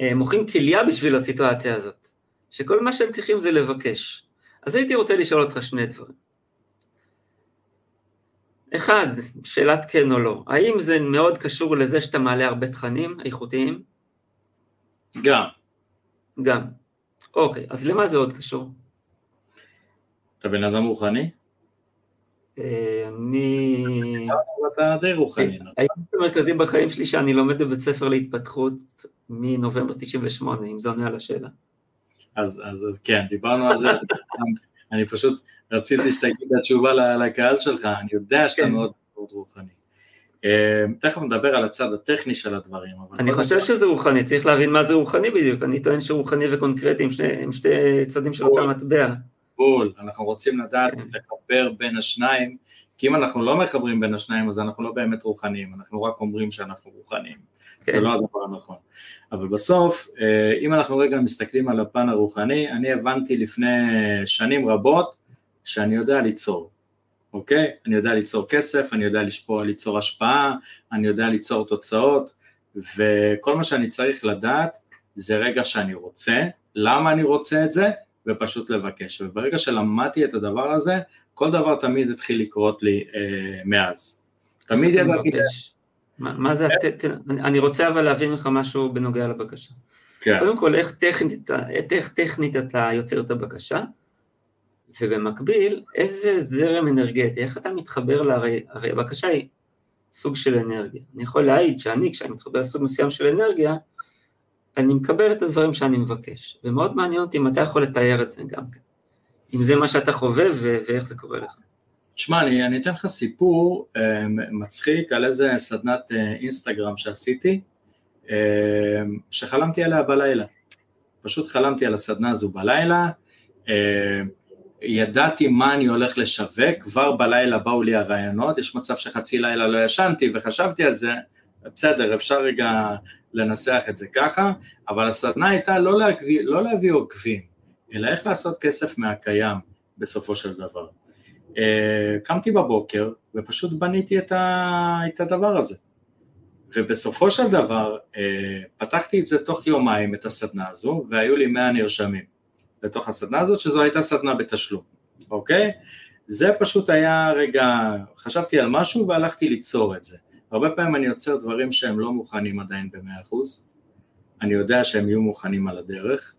אה, מוכרים כליה בשביל הסיטואציה הזאת, שכל מה שהם צריכים זה לבקש. אז הייתי רוצה לשאול אותך שני דברים. אחד, שאלת כן או לא, האם זה מאוד קשור לזה שאתה מעלה הרבה תכנים איכותיים? גם. גם. אוקיי, אז למה זה עוד קשור? אתה בן אדם רוחני? אני... אתה די רוחני. נכון? הייתי מרכזי בחיים שלי שאני לומד בבית ספר להתפתחות מנובמבר 98, אם זה עונה על השאלה. אז, אז, אז כן, דיברנו על זה, [LAUGHS] אני פשוט רציתי שתגיד את התשובה לקהל שלך, אני יודע שאתה כן. מאוד מאוד רוחני. אה, תכף נדבר על הצד הטכני של הדברים. אני חושב שזה רוחני, צריך להבין מה זה רוחני בדיוק, אני טוען שרוחני וקונקרטי הם שני, צדדים של אותה מטבע. בול, אנחנו רוצים לדעת. לחבר בין השניים, כי אם אנחנו לא מחברים בין השניים אז אנחנו לא באמת רוחניים, אנחנו רק אומרים שאנחנו רוחניים, כן. זה לא הדבר הנכון. אבל בסוף, אה, אם אנחנו רגע מסתכלים על הפן הרוחני, אני הבנתי לפני שנים רבות שאני יודע ליצור, אוקיי? אני יודע ליצור כסף, אני יודע לשפוע, ליצור השפעה, אני יודע ליצור תוצאות, וכל מה שאני צריך לדעת זה רגע שאני רוצה, למה אני רוצה את זה, ופשוט לבקש. וברגע שלמדתי את הדבר הזה, כל דבר תמיד התחיל לקרות לי אה, מאז. תמיד ידעתי... מה, מה זה, ת, ת, אני רוצה אבל להבין ממך משהו בנוגע לבקשה. כן. קודם כל, איך טכנית, איך טכנית אתה יוצר את הבקשה, ובמקביל, איזה זרם אנרגטי, איך אתה מתחבר, להרי, הרי הבקשה היא סוג של אנרגיה. אני יכול להעיד שאני, כשאני מתחבר לסוג מסוים של אנרגיה, אני מקבל את הדברים שאני מבקש, ומאוד מעניין אותי אם אתה יכול לתאר את זה גם כן, אם זה מה שאתה חווה ואיך זה קורה לך. תשמע, אני, אני אתן לך סיפור אה, מצחיק על איזה סדנת אה, אינסטגרם שעשיתי, אה, שחלמתי עליה בלילה. פשוט חלמתי על הסדנה הזו בלילה, אה, ידעתי מה אני הולך לשווק, כבר בלילה באו לי הרעיונות, יש מצב שחצי לילה לא ישנתי וחשבתי על זה, בסדר, אפשר רגע לנסח את זה ככה, אבל הסדנה הייתה לא להביא, לא להביא עוקבים, אלא איך לעשות כסף מהקיים בסופו של דבר. אה, קמתי בבוקר ופשוט בניתי את, ה, את הדבר הזה. ובסופו של דבר אה, פתחתי את זה תוך יומיים, את הסדנה הזו, והיו לי 100 נרשמים לתוך הסדנה הזאת, שזו הייתה סדנה בתשלום, אוקיי? זה פשוט היה רגע, חשבתי על משהו והלכתי ליצור את זה. הרבה פעמים אני יוצר דברים שהם לא מוכנים עדיין במאה אחוז, אני יודע שהם יהיו מוכנים על הדרך,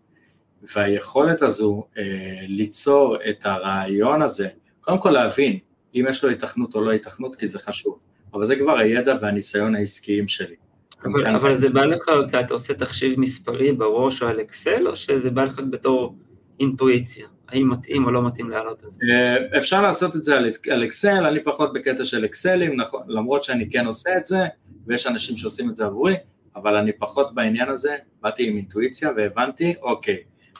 והיכולת הזו אה, ליצור את הרעיון הזה, קודם כל להבין אם יש לו התכנות או לא התכנות, כי זה חשוב, אבל זה כבר הידע והניסיון העסקיים שלי. אבל, אבל זה בא לך, כי אתה עושה תחשיב מספרי בראש או על אקסל, או שזה בא לך בתור אינטואיציה? האם מתאים או לא מתאים להעלות את זה? אה, אפשר לעשות את זה על אקסל, אני פחות בקטע של אקסלים, נכון, למרות שאני כן עושה את זה, ויש אנשים שעושים את זה עבורי, אבל אני פחות בעניין הזה, באתי עם אינטואיציה והבנתי, אוקיי,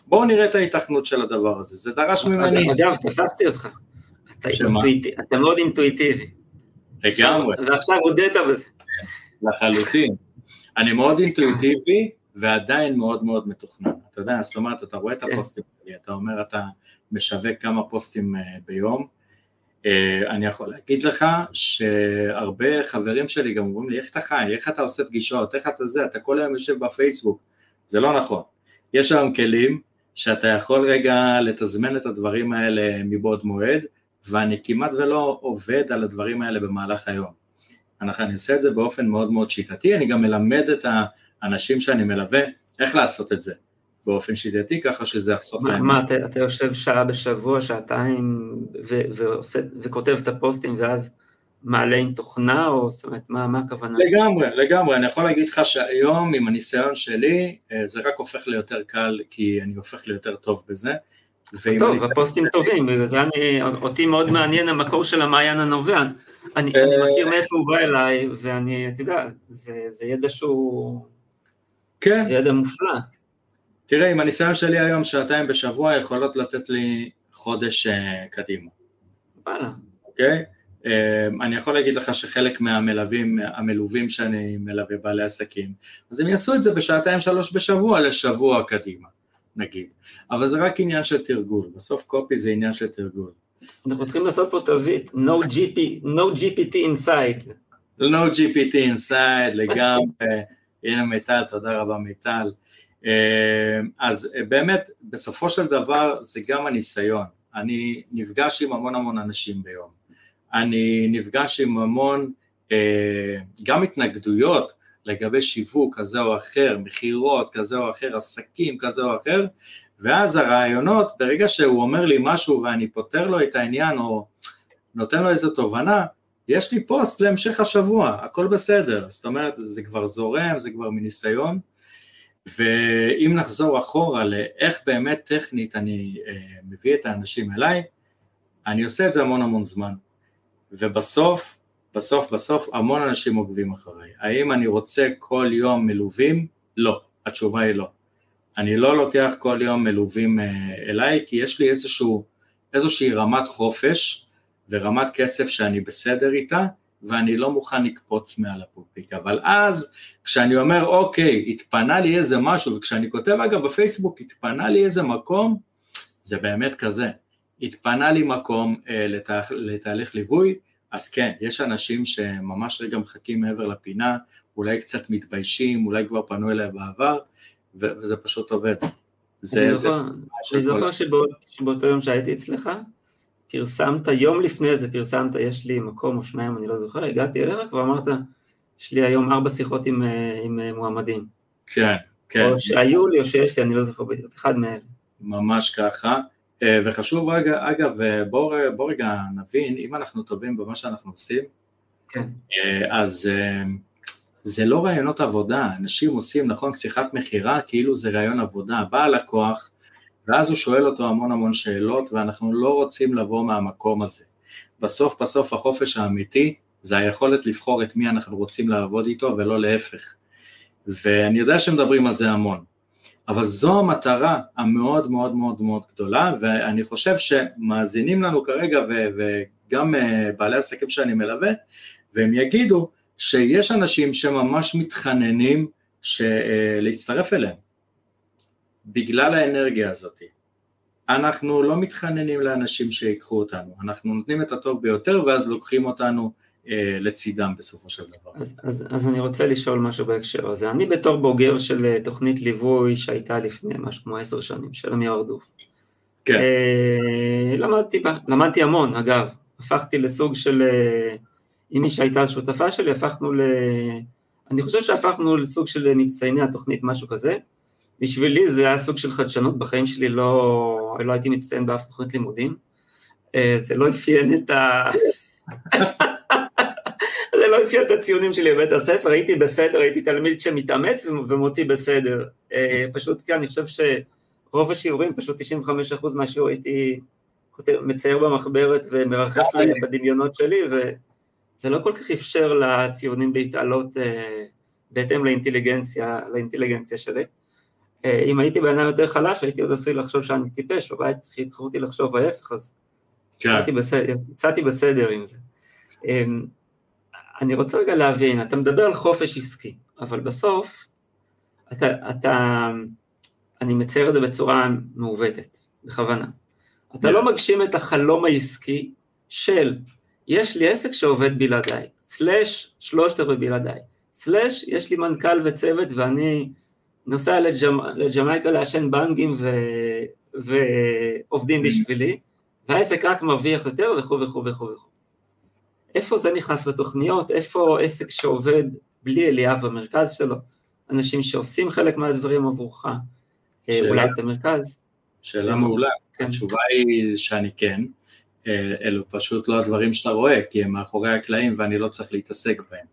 בואו נראה את ההיתכנות של הדבר הזה, זה דרש ממני... אגב, תפסתי אותך, אתה, מאוד אינטואיטיבי. לגמרי. ועכשיו הודית בזה. לחלוטין. אני מאוד אינטואיטיבי, ועדיין מאוד מאוד מתוכנן. אתה יודע, זאת אומרת, אתה רואה את כן. הפוסטים שלי, אתה אומר, אתה משווק כמה פוסטים אה, ביום. אה, אני יכול להגיד לך שהרבה חברים שלי גם אומרים לי, איך אתה חי, איך אתה עושה פגישות, איך אתה זה, אתה כל היום יושב בפייסבוק. זה לא נכון. יש היום כלים שאתה יכול רגע לתזמן את הדברים האלה מבעוד מועד, ואני כמעט ולא עובד על הדברים האלה במהלך היום. אני עושה את זה באופן מאוד מאוד שיטתי, אני גם מלמד את האנשים שאני מלווה איך לעשות את זה באופן שיטתי, ככה שזה יחסוך להם. מה, אתה, אתה יושב שעה בשבוע, שעתיים, ו, ועושה, וכותב את הפוסטים, ואז מעלה עם תוכנה, או זאת אומרת, מה, מה הכוונה? לגמרי, לגמרי, אני יכול להגיד לך שהיום, עם הניסיון שלי, אה, זה רק הופך ליותר קל, כי אני הופך ליותר טוב בזה. טוב, הפוסטים טובים, בגלל זה אני, אותי מאוד מעניין המקור של המעיין הנובע. אני, אני אה, מכיר מאיפה הוא בא אליי, ואני, אתה יודע, זה, זה ידע שהוא... כן. זה ידע מופלא. תראה, עם הניסיון שלי היום, שעתיים בשבוע יכולות לתת לי חודש uh, קדימה. וואלה. אוקיי? Okay? Uh, אני יכול להגיד לך שחלק מהמלווים, המלווים שאני מלווה בעלי עסקים, אז הם יעשו את זה בשעתיים שלוש בשבוע לשבוע קדימה, נגיד. אבל זה רק עניין של תרגול, בסוף קופי זה עניין של תרגול. אנחנו צריכים לעשות פה תווית, no, GP, no GPT inside. no GPT inside לגמרי. הנה מיטל, תודה רבה מיטל. אה, אז אה, באמת, בסופו של דבר זה גם הניסיון. אני נפגש עם המון המון אנשים ביום. אני נפגש עם המון אה, גם התנגדויות לגבי שיווק כזה או אחר, מכירות כזה או אחר, עסקים כזה או אחר, ואז הרעיונות, ברגע שהוא אומר לי משהו ואני פותר לו את העניין, או נותן לו איזו תובנה, יש לי פוסט להמשך השבוע, הכל בסדר, זאת אומרת זה כבר זורם, זה כבר מניסיון, ואם נחזור אחורה לאיך באמת טכנית אני אה, מביא את האנשים אליי, אני עושה את זה המון המון זמן, ובסוף, בסוף בסוף המון אנשים עוקבים אחריי. האם אני רוצה כל יום מלווים? לא, התשובה היא לא. אני לא לוקח כל יום מלווים אה, אליי, כי יש לי איזשהו, איזושהי רמת חופש ורמת כסף שאני בסדר איתה, ואני לא מוכן לקפוץ מעל הפופיק. אבל אז, כשאני אומר, אוקיי, התפנה לי איזה משהו, וכשאני כותב אגב בפייסבוק, התפנה לי איזה מקום, זה באמת כזה. התפנה לי מקום אה, לתה, לתהליך ליווי, אז כן, יש אנשים שממש רגע מחכים מעבר לפינה, אולי קצת מתביישים, אולי כבר פנו אליי בעבר, וזה פשוט עובד. זה, אני זוכר שבאותו יום שהייתי אצלך, פרסמת, יום לפני זה פרסמת, יש לי מקום או שניים, אני לא זוכר, הגעתי אליך ואמרת, יש לי היום ארבע שיחות עם, אה, עם אה, מועמדים. כן, כן. או שהיו לי או שיש לי, אני לא זוכר בדיוק, אחד מאלה. ממש ככה. אה, וחשוב רגע, אגב, בואו בוא רגע נבין, אם אנחנו טובים במה שאנחנו עושים, כן. אז זה לא רעיונות עבודה, אנשים עושים, נכון, שיחת מכירה כאילו זה רעיון עבודה, בא הלקוח, ואז הוא שואל אותו המון המון שאלות, ואנחנו לא רוצים לבוא מהמקום הזה. בסוף בסוף החופש האמיתי זה היכולת לבחור את מי אנחנו רוצים לעבוד איתו ולא להפך. ואני יודע שמדברים על זה המון, אבל זו המטרה המאוד מאוד מאוד מאוד גדולה, ואני חושב שמאזינים לנו כרגע, ו- וגם אה, בעלי עסקים שאני מלווה, והם יגידו שיש אנשים שממש מתחננים אה, להצטרף אליהם. בגלל האנרגיה הזאת. אנחנו לא מתחננים לאנשים שיקחו אותנו, אנחנו נותנים את הטוב ביותר ואז לוקחים אותנו אה, לצידם בסופו של דבר. אז, אז, אז אני רוצה לשאול משהו בהקשר הזה. אני בתור בוגר של אה, תוכנית ליווי שהייתה לפני משהו כמו עשר שנים, של אמיר ארדוף. כן. אה, למדתי למדתי המון אגב, הפכתי לסוג של, אה, עם מי שהייתה שותפה שלי, הפכנו ל... אני חושב שהפכנו לסוג של מצטייני התוכנית, משהו כזה. בשבילי זה היה סוג של חדשנות, בחיים שלי לא, לא הייתי מצטיין באף תוכנית לימודים, אה, זה לא אפיין את ה... [LAUGHS] זה לא אפיין את הציונים שלי בבית הספר, הייתי בסדר, הייתי תלמיד שמתאמץ ומוציא בסדר. אה, פשוט, כן, אני חושב שרוב השיעורים, פשוט 95% מהשיעור הייתי מצייר במחברת ומרחף בדמיונות שלי, וזה לא כל כך אפשר לציונים להתעלות אה, בהתאם לאינטליגנציה, לאינטליגנציה שלי. אם הייתי בן אדם יותר חלש, הייתי עוד עשוי לחשוב שאני טיפש, בבית חינכו אותי לחשוב ההפך, אז כן. יצאתי, בסדר, בסדר עם זה. אמ, אני רוצה רגע להבין, אתה מדבר על חופש עסקי, אבל בסוף, אתה, אתה, אני מצייר את זה בצורה מעוותת, בכוונה. אתה yeah. לא מגשים את החלום העסקי של, יש לי עסק שעובד בלעדיי, סלאש שלושת רבעי בלעדיי, סלאש יש לי מנכ"ל וצוות ואני נוסע לג'מ... לג'מייקה לעשן בנגים ו... ועובדים בשבילי, והעסק רק מרוויח יותר וכו' וכו' וכו' וכו'. איפה זה נכנס לתוכניות? איפה עסק שעובד בלי אליאב במרכז שלו? אנשים שעושים חלק מהדברים עבורך, אה, שאלה, אולי את המרכז? שאלה מעולה, כן. התשובה היא שאני כן, אה, אלו פשוט לא הדברים שאתה רואה, כי הם מאחורי הקלעים ואני לא צריך להתעסק בהם.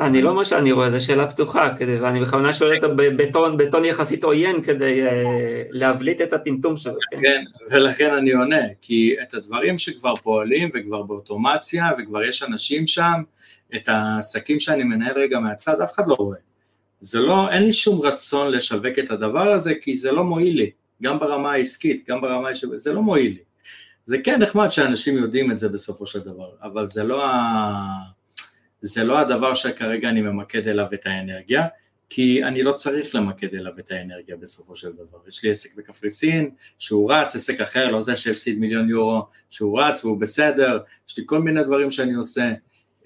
אני לא מה שאני רואה, זו שאלה פתוחה, כדי, ואני בכוונה שואל אותה בטון, בטון יחסית עוין כדי uh, להבליט את הטמטום שלו. כן. כן, ולכן אני עונה, כי את הדברים שכבר פועלים וכבר באוטומציה וכבר יש אנשים שם, את העסקים שאני מנהל רגע מהצד, אף אחד לא רואה. זה לא, אין לי שום רצון לשווק את הדבר הזה, כי זה לא מועיל לי, גם ברמה העסקית, גם ברמה, זה לא מועיל לי. זה כן נחמד שאנשים יודעים את זה בסופו של דבר, אבל זה לא ה... זה לא הדבר שכרגע אני ממקד אליו את האנרגיה, כי אני לא צריך למקד אליו את האנרגיה בסופו של דבר. יש לי עסק בקפריסין שהוא רץ, עסק אחר, לא זה שהפסיד מיליון יורו, שהוא רץ והוא בסדר, יש לי כל מיני דברים שאני עושה,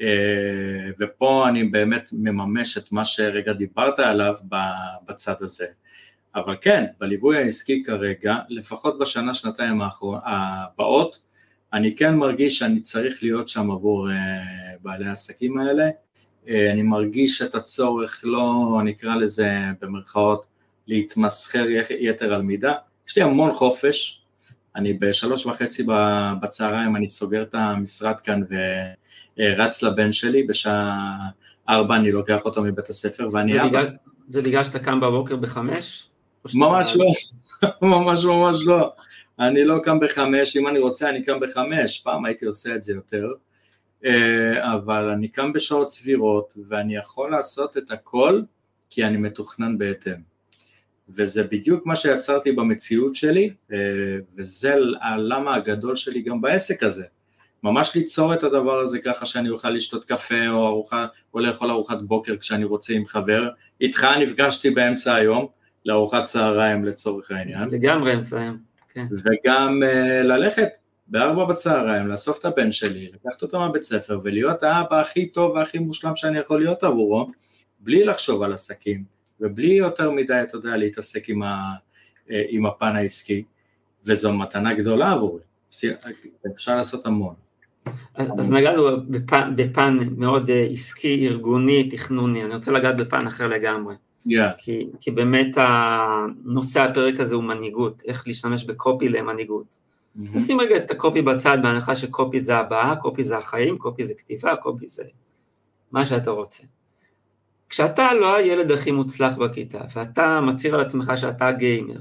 אה, ופה אני באמת מממש את מה שרגע דיברת עליו בצד הזה. אבל כן, בליווי העסקי כרגע, לפחות בשנה, שנתיים הבאות, אני כן מרגיש שאני צריך להיות שם עבור uh, בעלי העסקים האלה, uh, אני מרגיש את הצורך לא, נקרא לזה במרכאות, להתמסחר יתר על מידה, יש לי המון חופש, אני בשלוש וחצי בצהריים, אני סוגר את המשרד כאן ורץ לבן שלי, בשעה ארבע אני לוקח אותו מבית הספר ואני זה, בגלל, זה בגלל שאתה קם בבוקר בחמש? ממש לא, [LAUGHS] ממש ממש לא. אני לא קם בחמש, אם אני רוצה אני קם בחמש, פעם הייתי עושה את זה יותר, אה, אבל אני קם בשעות סבירות ואני יכול לעשות את הכל כי אני מתוכנן בהתאם. וזה בדיוק מה שיצרתי במציאות שלי, אה, וזה הלמה הגדול שלי גם בעסק הזה. ממש ליצור את הדבר הזה ככה שאני אוכל לשתות קפה או ארוחה, או לאכול ארוחת בוקר כשאני רוצה עם חבר. איתך נפגשתי באמצע היום לארוחת צהריים לצורך העניין. לגמרי אמצע היום, כן. וגם uh, ללכת בארבע בצהריים, לאסוף את הבן שלי, לקחת אותו מהבית ספר ולהיות האבא הכי טוב והכי מושלם שאני יכול להיות עבורו, בלי לחשוב על עסקים, ובלי יותר מדי, אתה יודע, להתעסק עם, ה, אה, עם הפן העסקי, וזו מתנה גדולה עבורי, אפשר לעשות המון. אז, אז נגענו בפן, בפן מאוד אה, עסקי, ארגוני, תכנוני, אני רוצה לגעת בפן אחר לגמרי. Yeah. כי, כי באמת הנושא הפרק הזה הוא מנהיגות, איך להשתמש בקופי למנהיגות. Mm-hmm. נשים רגע את הקופי בצד, בהנחה שקופי זה הבאה, קופי זה החיים, קופי זה כתיבה, קופי זה מה שאתה רוצה. כשאתה לא הילד הכי מוצלח בכיתה, ואתה מצהיר על עצמך שאתה גיימר,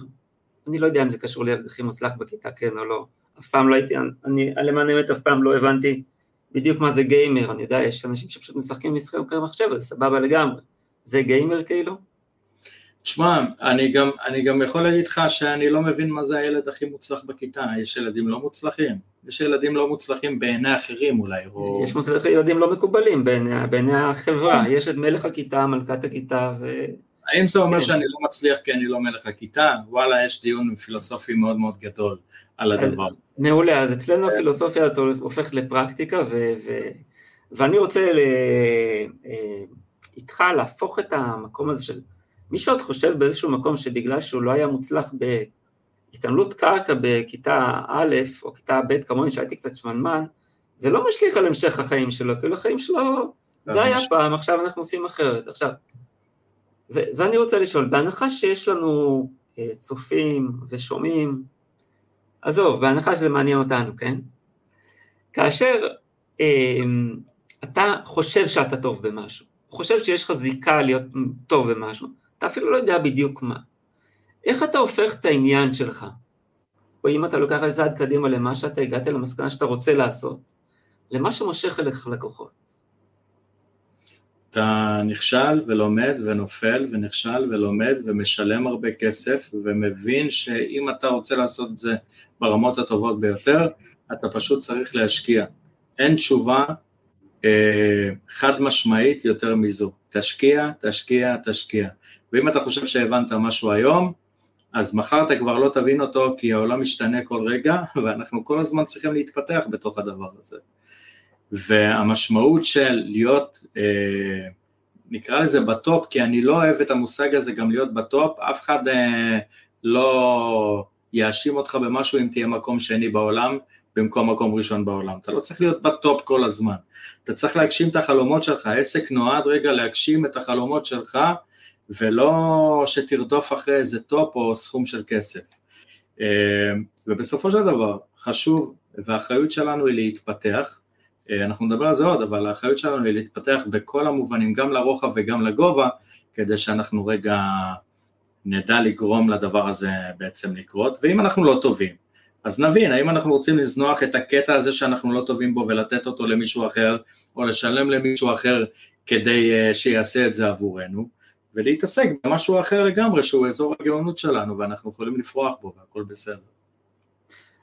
אני לא יודע אם זה קשור לילד הכי מוצלח בכיתה, כן או לא, אף פעם לא הייתי, אני למען האמת אף פעם לא הבנתי בדיוק מה זה גיימר, אני יודע, יש אנשים שפשוט משחקים משחקי מחשב, זה סבבה לגמרי, זה גיימר כאילו? תשמע, אני גם, אני גם יכול להגיד לך שאני לא מבין מה זה הילד הכי מוצלח בכיתה, יש ילדים לא מוצלחים, יש ילדים לא מוצלחים בעיני אחרים אולי, או... יש מוצלח, ילדים לא מקובלים בעיני, בעיני החברה, יש את מלך הכיתה, מלכת הכיתה ו... האם זה אומר כן. שאני לא מצליח כי אני לא מלך הכיתה? וואלה, יש דיון פילוסופי מאוד מאוד גדול על הדבר. מעולה, אז אצלנו הפילוסופיה הופכת לפרקטיקה, ו... ו... ואני רוצה ל... אה, איתך להפוך את המקום הזה של מישהו עוד חושב באיזשהו מקום שבגלל שהוא לא היה מוצלח בהתעמלות קרקע בכיתה א' או כיתה ב' כמוני שהייתי קצת שמנמן, זה לא משליך על המשך החיים שלו, כאילו החיים שלו, זה היה פעם, עכשיו אנחנו עושים אחרת. עכשיו, ו- ואני רוצה לשאול, בהנחה שיש לנו אה, צופים ושומעים, עזוב, בהנחה שזה מעניין אותנו, כן? כאשר אה, אתה חושב שאתה טוב במשהו, חושב שיש לך זיקה להיות טוב במשהו, אתה אפילו לא יודע בדיוק מה. איך אתה הופך את העניין שלך, או אם אתה לוקח את זה עד קדימה למה שאתה הגעת למסקנה שאתה רוצה לעשות, למה שמושך אליך לקוחות. אתה נכשל ולומד ונופל ונכשל ולומד ומשלם הרבה כסף ומבין שאם אתה רוצה לעשות את זה ברמות הטובות ביותר, אתה פשוט צריך להשקיע. אין תשובה אה, חד משמעית יותר מזו. תשקיע, תשקיע, תשקיע. ואם אתה חושב שהבנת משהו היום, אז מחר אתה כבר לא תבין אותו כי העולם משתנה כל רגע [LAUGHS] ואנחנו כל הזמן צריכים להתפתח בתוך הדבר הזה. והמשמעות של להיות, אה, נקרא לזה ב top, כי אני לא אוהב את המושג הזה גם להיות ב top, אף אחד אה, לא יאשים אותך במשהו אם תהיה מקום שני בעולם במקום מקום ראשון בעולם. אתה לא צריך להיות ב top כל הזמן. אתה צריך להגשים את החלומות שלך, עסק נועד רגע להגשים את החלומות שלך ולא שתרדוף אחרי איזה top או סכום של כסף. אה, ובסופו של דבר חשוב והאחריות שלנו היא להתפתח, אה, אנחנו נדבר על זה עוד, אבל האחריות שלנו היא להתפתח בכל המובנים, גם לרוחב וגם לגובה, כדי שאנחנו רגע נדע לגרום לדבר הזה בעצם לקרות, ואם אנחנו לא טובים, אז נבין, האם אנחנו רוצים לזנוח את הקטע הזה שאנחנו לא טובים בו ולתת אותו למישהו אחר, או לשלם למישהו אחר כדי אה, שיעשה את זה עבורנו, ולהתעסק במשהו אחר לגמרי שהוא אזור הגאונות שלנו ואנחנו יכולים לפרוח בו והכל בסדר.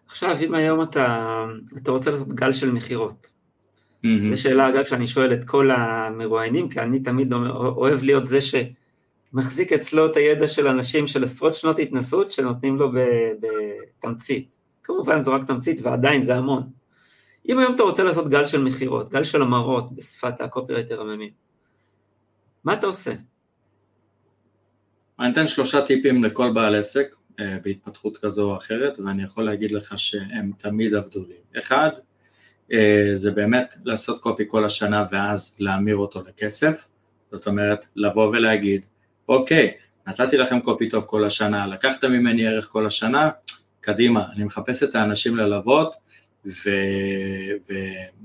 עכשיו אם היום אתה, אתה רוצה לעשות גל של מכירות, mm-hmm. זו שאלה אגב שאני שואל את כל המרואיינים כי אני תמיד אוהב להיות זה שמחזיק אצלו את הידע של אנשים של עשרות שנות התנסות שנותנים לו בתמצית, כמובן זו רק תמצית ועדיין זה המון. אם היום אתה רוצה לעשות גל של מכירות, גל של המרות בשפת הקופירייטר הממים, מה אתה עושה? אני אתן שלושה טיפים לכל בעל עסק אה, בהתפתחות כזו או אחרת, ואני יכול להגיד לך שהם תמיד עבדו לי. אחד, אה, זה באמת לעשות קופי כל השנה ואז להמיר אותו לכסף, זאת אומרת, לבוא ולהגיד, אוקיי, נתתי לכם קופי טוב כל השנה, לקחתם ממני ערך כל השנה, קדימה, אני מחפש את האנשים ללוות, ו...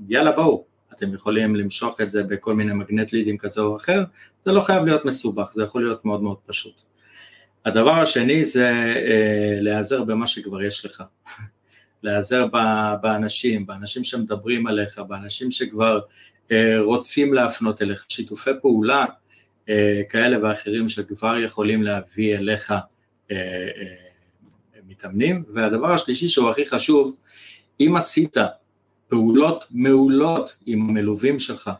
ויאללה בואו, אתם יכולים למשוך את זה בכל מיני מגנט לידים כזה או אחר, זה לא חייב להיות מסובך, זה יכול להיות מאוד מאוד פשוט. הדבר השני זה אה, להיעזר במה שכבר יש לך, [LAUGHS] להיעזר באנשים, באנשים שמדברים עליך, באנשים שכבר אה, רוצים להפנות אליך, שיתופי פעולה אה, כאלה ואחרים שכבר יכולים להביא אליך אה, אה, מתאמנים, והדבר השלישי שהוא הכי חשוב, אם עשית פעולות מעולות עם המלווים שלך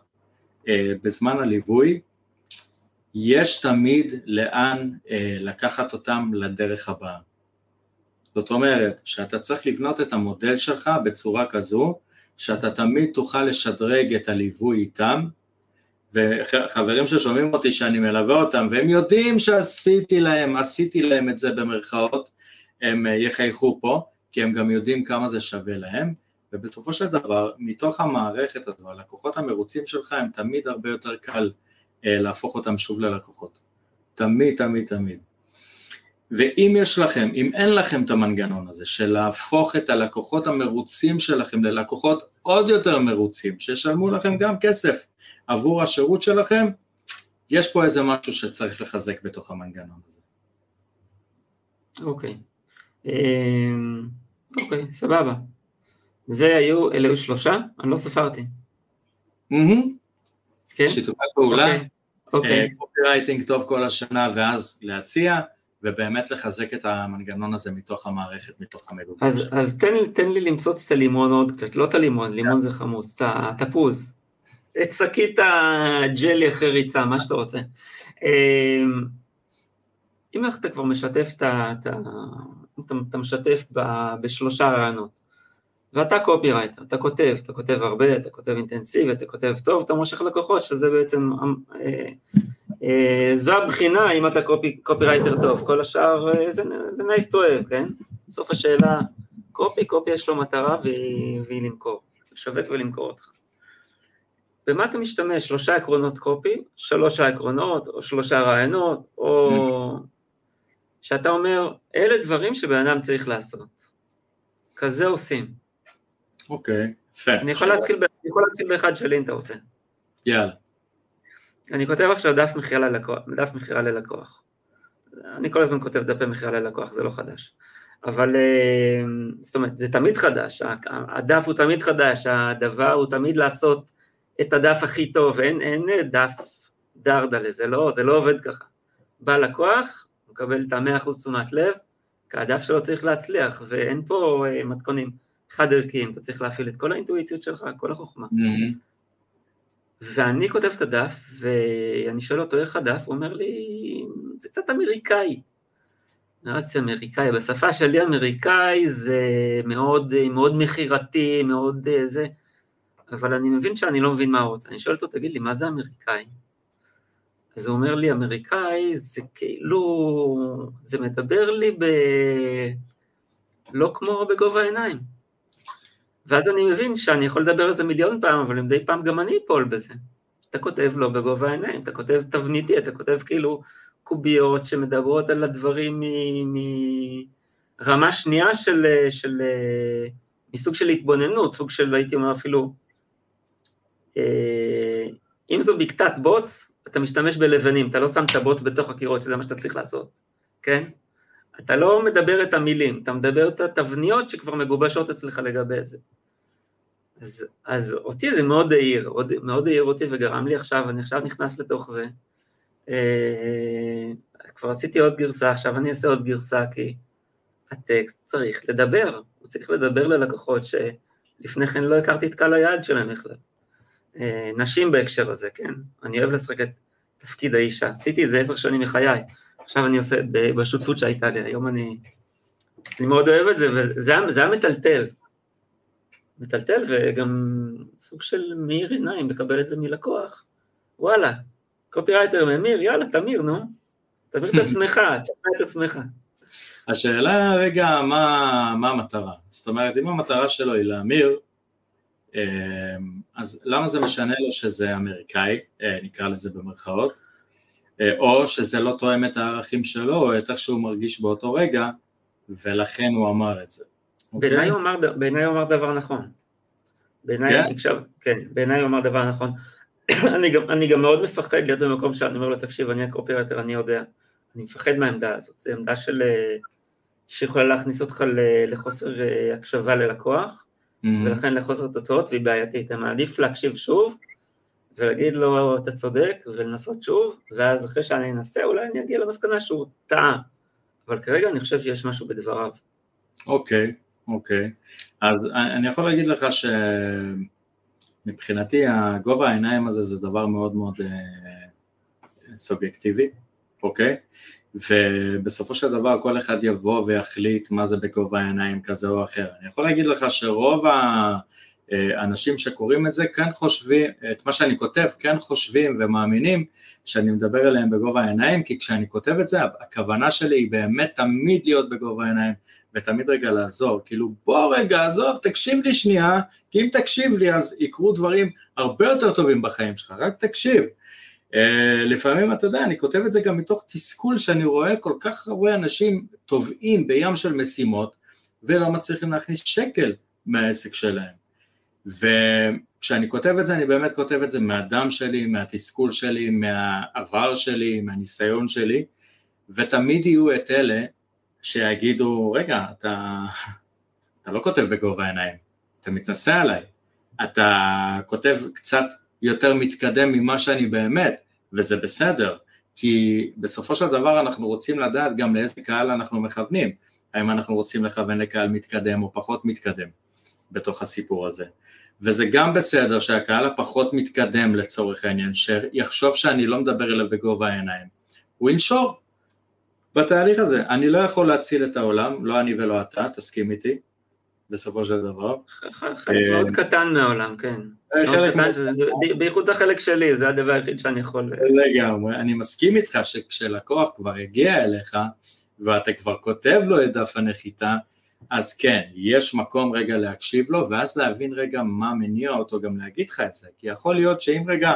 אה, בזמן הליווי, יש תמיד לאן אה, לקחת אותם לדרך הבאה. זאת אומרת שאתה צריך לבנות את המודל שלך בצורה כזו שאתה תמיד תוכל לשדרג את הליווי איתם וחברים ששומעים אותי שאני מלווה אותם והם יודעים שעשיתי להם, עשיתי להם את זה במרכאות, הם אה, יחייכו פה כי הם גם יודעים כמה זה שווה להם ובסופו של דבר מתוך המערכת הזו הלקוחות המרוצים שלך הם תמיד הרבה יותר קל אה, להפוך אותם שוב ללקוחות. תמיד, תמיד, תמיד. ואם יש לכם, אם אין לכם את המנגנון הזה של להפוך את הלקוחות המרוצים שלכם ללקוחות עוד יותר מרוצים, שישלמו לכם גם כסף עבור השירות שלכם, יש פה איזה משהו שצריך לחזק בתוך המנגנון הזה. אוקיי. אמ, אוקיי, סבבה. זה היו, אלה היו שלושה? אני לא ספרתי. כן? שיתופי פעולה. אוקיי. אוקיי. רייטינג טוב כל השנה ואז להציע, ובאמת לחזק את המנגנון הזה מתוך המערכת, מתוך המגובים. אז, אז תן, תן לי למצוץ את הלימון עוד קצת, לא את הלימון, לימון זה חמוץ, את התפוז. את שקית הג'לי אחרי ריצה, מה שאתה רוצה. אמ, אם אתה כבר משתף, אתה משתף בשלושה רעיונות, ואתה קופירייטר, אתה כותב, אתה כותב הרבה, אתה כותב אינטנסיבי, אתה כותב טוב, אתה מושך לקוחות, שזה בעצם, אה, אה, זו הבחינה אם אתה קופי, קופירייטר טוב, כל השאר אה, זה, זה nice to have, כן? בסוף השאלה, קופי, קופי יש לו מטרה והיא, והיא למכור, לשווק ולמכור אותך. במה אתה משתמש? שלושה עקרונות קופי, שלושה עקרונות, או שלושה רעיונות, או שאתה אומר, אלה דברים שבן אדם צריך לעשות. כזה עושים. אוקיי, יפה. אני יכול להתחיל, באחד שלי אם אתה רוצה. יאללה. אני כותב עכשיו דף מכירה ללקוח, דף מכירה ללקוח. אני כל הזמן כותב דפי מכירה ללקוח, זה לא חדש. אבל אה, זאת אומרת, זה תמיד חדש, הדף הוא תמיד חדש, הדבר הוא תמיד לעשות את הדף הכי טוב, אין, אין דף דרדלה, זה לא, זה לא עובד ככה. בא לקוח, מקבל את המאה אחוז תשומת לב, כי הדף שלו צריך להצליח, ואין פה אה, מתכונים. חד ערכיים, אתה צריך להפעיל את כל האינטואיציות שלך, כל החוכמה. Mm-hmm. ואני כותב את הדף, ואני שואל אותו איך הדף, הוא אומר לי, זה קצת אמריקאי. נרצי אמריקאי, בשפה שלי אמריקאי זה מאוד, מאוד מכירתי, מאוד אה, זה, אבל אני מבין שאני לא מבין מה הוא רוצה. אני שואל אותו, תגיד לי, מה זה אמריקאי? אז הוא אומר לי, אמריקאי זה כאילו, זה מדבר לי ב... לא כמו בגובה העיניים. ואז אני מבין שאני יכול לדבר על זה מיליון פעם, אבל מדי פעם גם אני אפול בזה. אתה כותב לא בגובה העיניים, אתה כותב תבניתי, אתה כותב כאילו קוביות שמדברות על הדברים מרמה שנייה של, של, מסוג של התבוננות, סוג של הייתי אומר אפילו, אה, אם זו בקתת בוץ, אתה משתמש בלבנים, אתה לא שם את הבוץ בתוך הקירות, שזה מה שאתה צריך לעשות, כן? אתה לא מדבר את המילים, אתה מדבר את התבניות שכבר מגובשות אצלך לגבי זה. אז, אז אותי זה מאוד העיר, מאוד העיר אותי וגרם לי עכשיו, אני עכשיו נכנס לתוך זה. אה, כבר עשיתי עוד גרסה, עכשיו אני אעשה עוד גרסה כי הטקסט צריך לדבר, הוא צריך לדבר ללקוחות שלפני כן לא הכרתי את קהל היעד שלהם בכלל. אה, נשים בהקשר הזה, כן? אני אוהב לשחק את תפקיד האישה, עשיתי את זה עשר שנים מחיי. עכשיו אני עושה בשותפות שהייתה לי, היום אני, אני מאוד אוהב את זה, וזה היה מטלטל. מטלטל וגם סוג של מאיר עיניים לקבל את זה מלקוח. וואלה, קופירייטר ממיר, יאללה, תמיר, נו. תמיר את עצמך, [LAUGHS] תשמע את עצמך. השאלה רגע, מה, מה המטרה? זאת אומרת, אם המטרה שלו היא להמיר, אמ, אז למה זה משנה לו שזה אמריקאי, אה, נקרא לזה במרכאות? אה, או שזה לא תואם את הערכים שלו, או את איך שהוא מרגיש באותו רגע, ולכן הוא אמר את זה. בעיניי הוא, בעיני הוא אמר דבר נכון. בעיניי, כן? עכשיו, כן, בעיניי הוא אמר דבר נכון. [COUGHS] אני, גם, אני גם מאוד מפחד להיות במקום שאני אומר לו, תקשיב, אני הקופירייטר, אני יודע. אני מפחד מהעמדה הזאת, זו עמדה של, אה, שיכולה להכניס אותך לחוסר אה, הקשבה ללקוח, mm-hmm. ולכן לחוסר תוצאות, והיא בעייתית. אני מעדיף להקשיב שוב, ולהגיד לו, אתה צודק, ולנסות שוב, ואז אחרי שאני אנסה, אולי אני אגיע למסקנה שהוא טעה. אבל כרגע אני חושב שיש משהו בדבריו. אוקיי, okay, אוקיי. Okay. אז אני יכול להגיד לך שמבחינתי הגובה העיניים הזה זה דבר מאוד מאוד אה, סובייקטיבי, אוקיי? ובסופו של דבר כל אחד יבוא ויחליט מה זה בגובה העיניים כזה או אחר. אני יכול להגיד לך שרוב האנשים שקוראים את זה כן חושבים, את מה שאני כותב, כן חושבים ומאמינים שאני מדבר אליהם בגובה העיניים, כי כשאני כותב את זה, הכוונה שלי היא באמת תמיד להיות בגובה העיניים, ותמיד רגע לעזור, כאילו בוא רגע עזוב, תקשיב לי שנייה, כי אם תקשיב לי אז יקרו דברים הרבה יותר טובים בחיים שלך, רק תקשיב. אה, לפעמים, אתה יודע, אני כותב את זה גם מתוך תסכול שאני רואה כל כך הרבה אנשים טובעים בים של משימות ולא מצליחים להכניס שקל מהעסק שלהם. וכשאני כותב את זה, אני באמת כותב את זה מהדם שלי, מהתסכול שלי, מהעבר שלי, מהניסיון שלי, ותמיד יהיו את אלה שיגידו, רגע, אתה, אתה לא כותב בגובה העיניים, אתה מתנשא עליי, אתה כותב קצת יותר מתקדם ממה שאני באמת, וזה בסדר, כי בסופו של דבר אנחנו רוצים לדעת גם לאיזה קהל אנחנו מכוונים, האם אנחנו רוצים לכוון לקהל מתקדם או פחות מתקדם בתוך הסיפור הזה. וזה גם בסדר שהקהל הפחות מתקדם לצורך העניין, שיחשוב שאני לא מדבר אליו בגובה העיניים, הוא ינשור בתהליך הזה. אני לא יכול להציל את העולם, לא אני ולא אתה, תסכים איתי, בסופו של דבר. חלק מאוד קטן מהעולם, כן. בייחוד החלק שלי, זה הדבר היחיד שאני יכול... לגמרי, אני מסכים איתך שכשלקוח כבר הגיע אליך, ואתה כבר כותב לו את דף הנחיתה, אז כן, יש מקום רגע להקשיב לו, ואז להבין רגע מה מניע אותו גם להגיד לך את זה, כי יכול להיות שאם רגע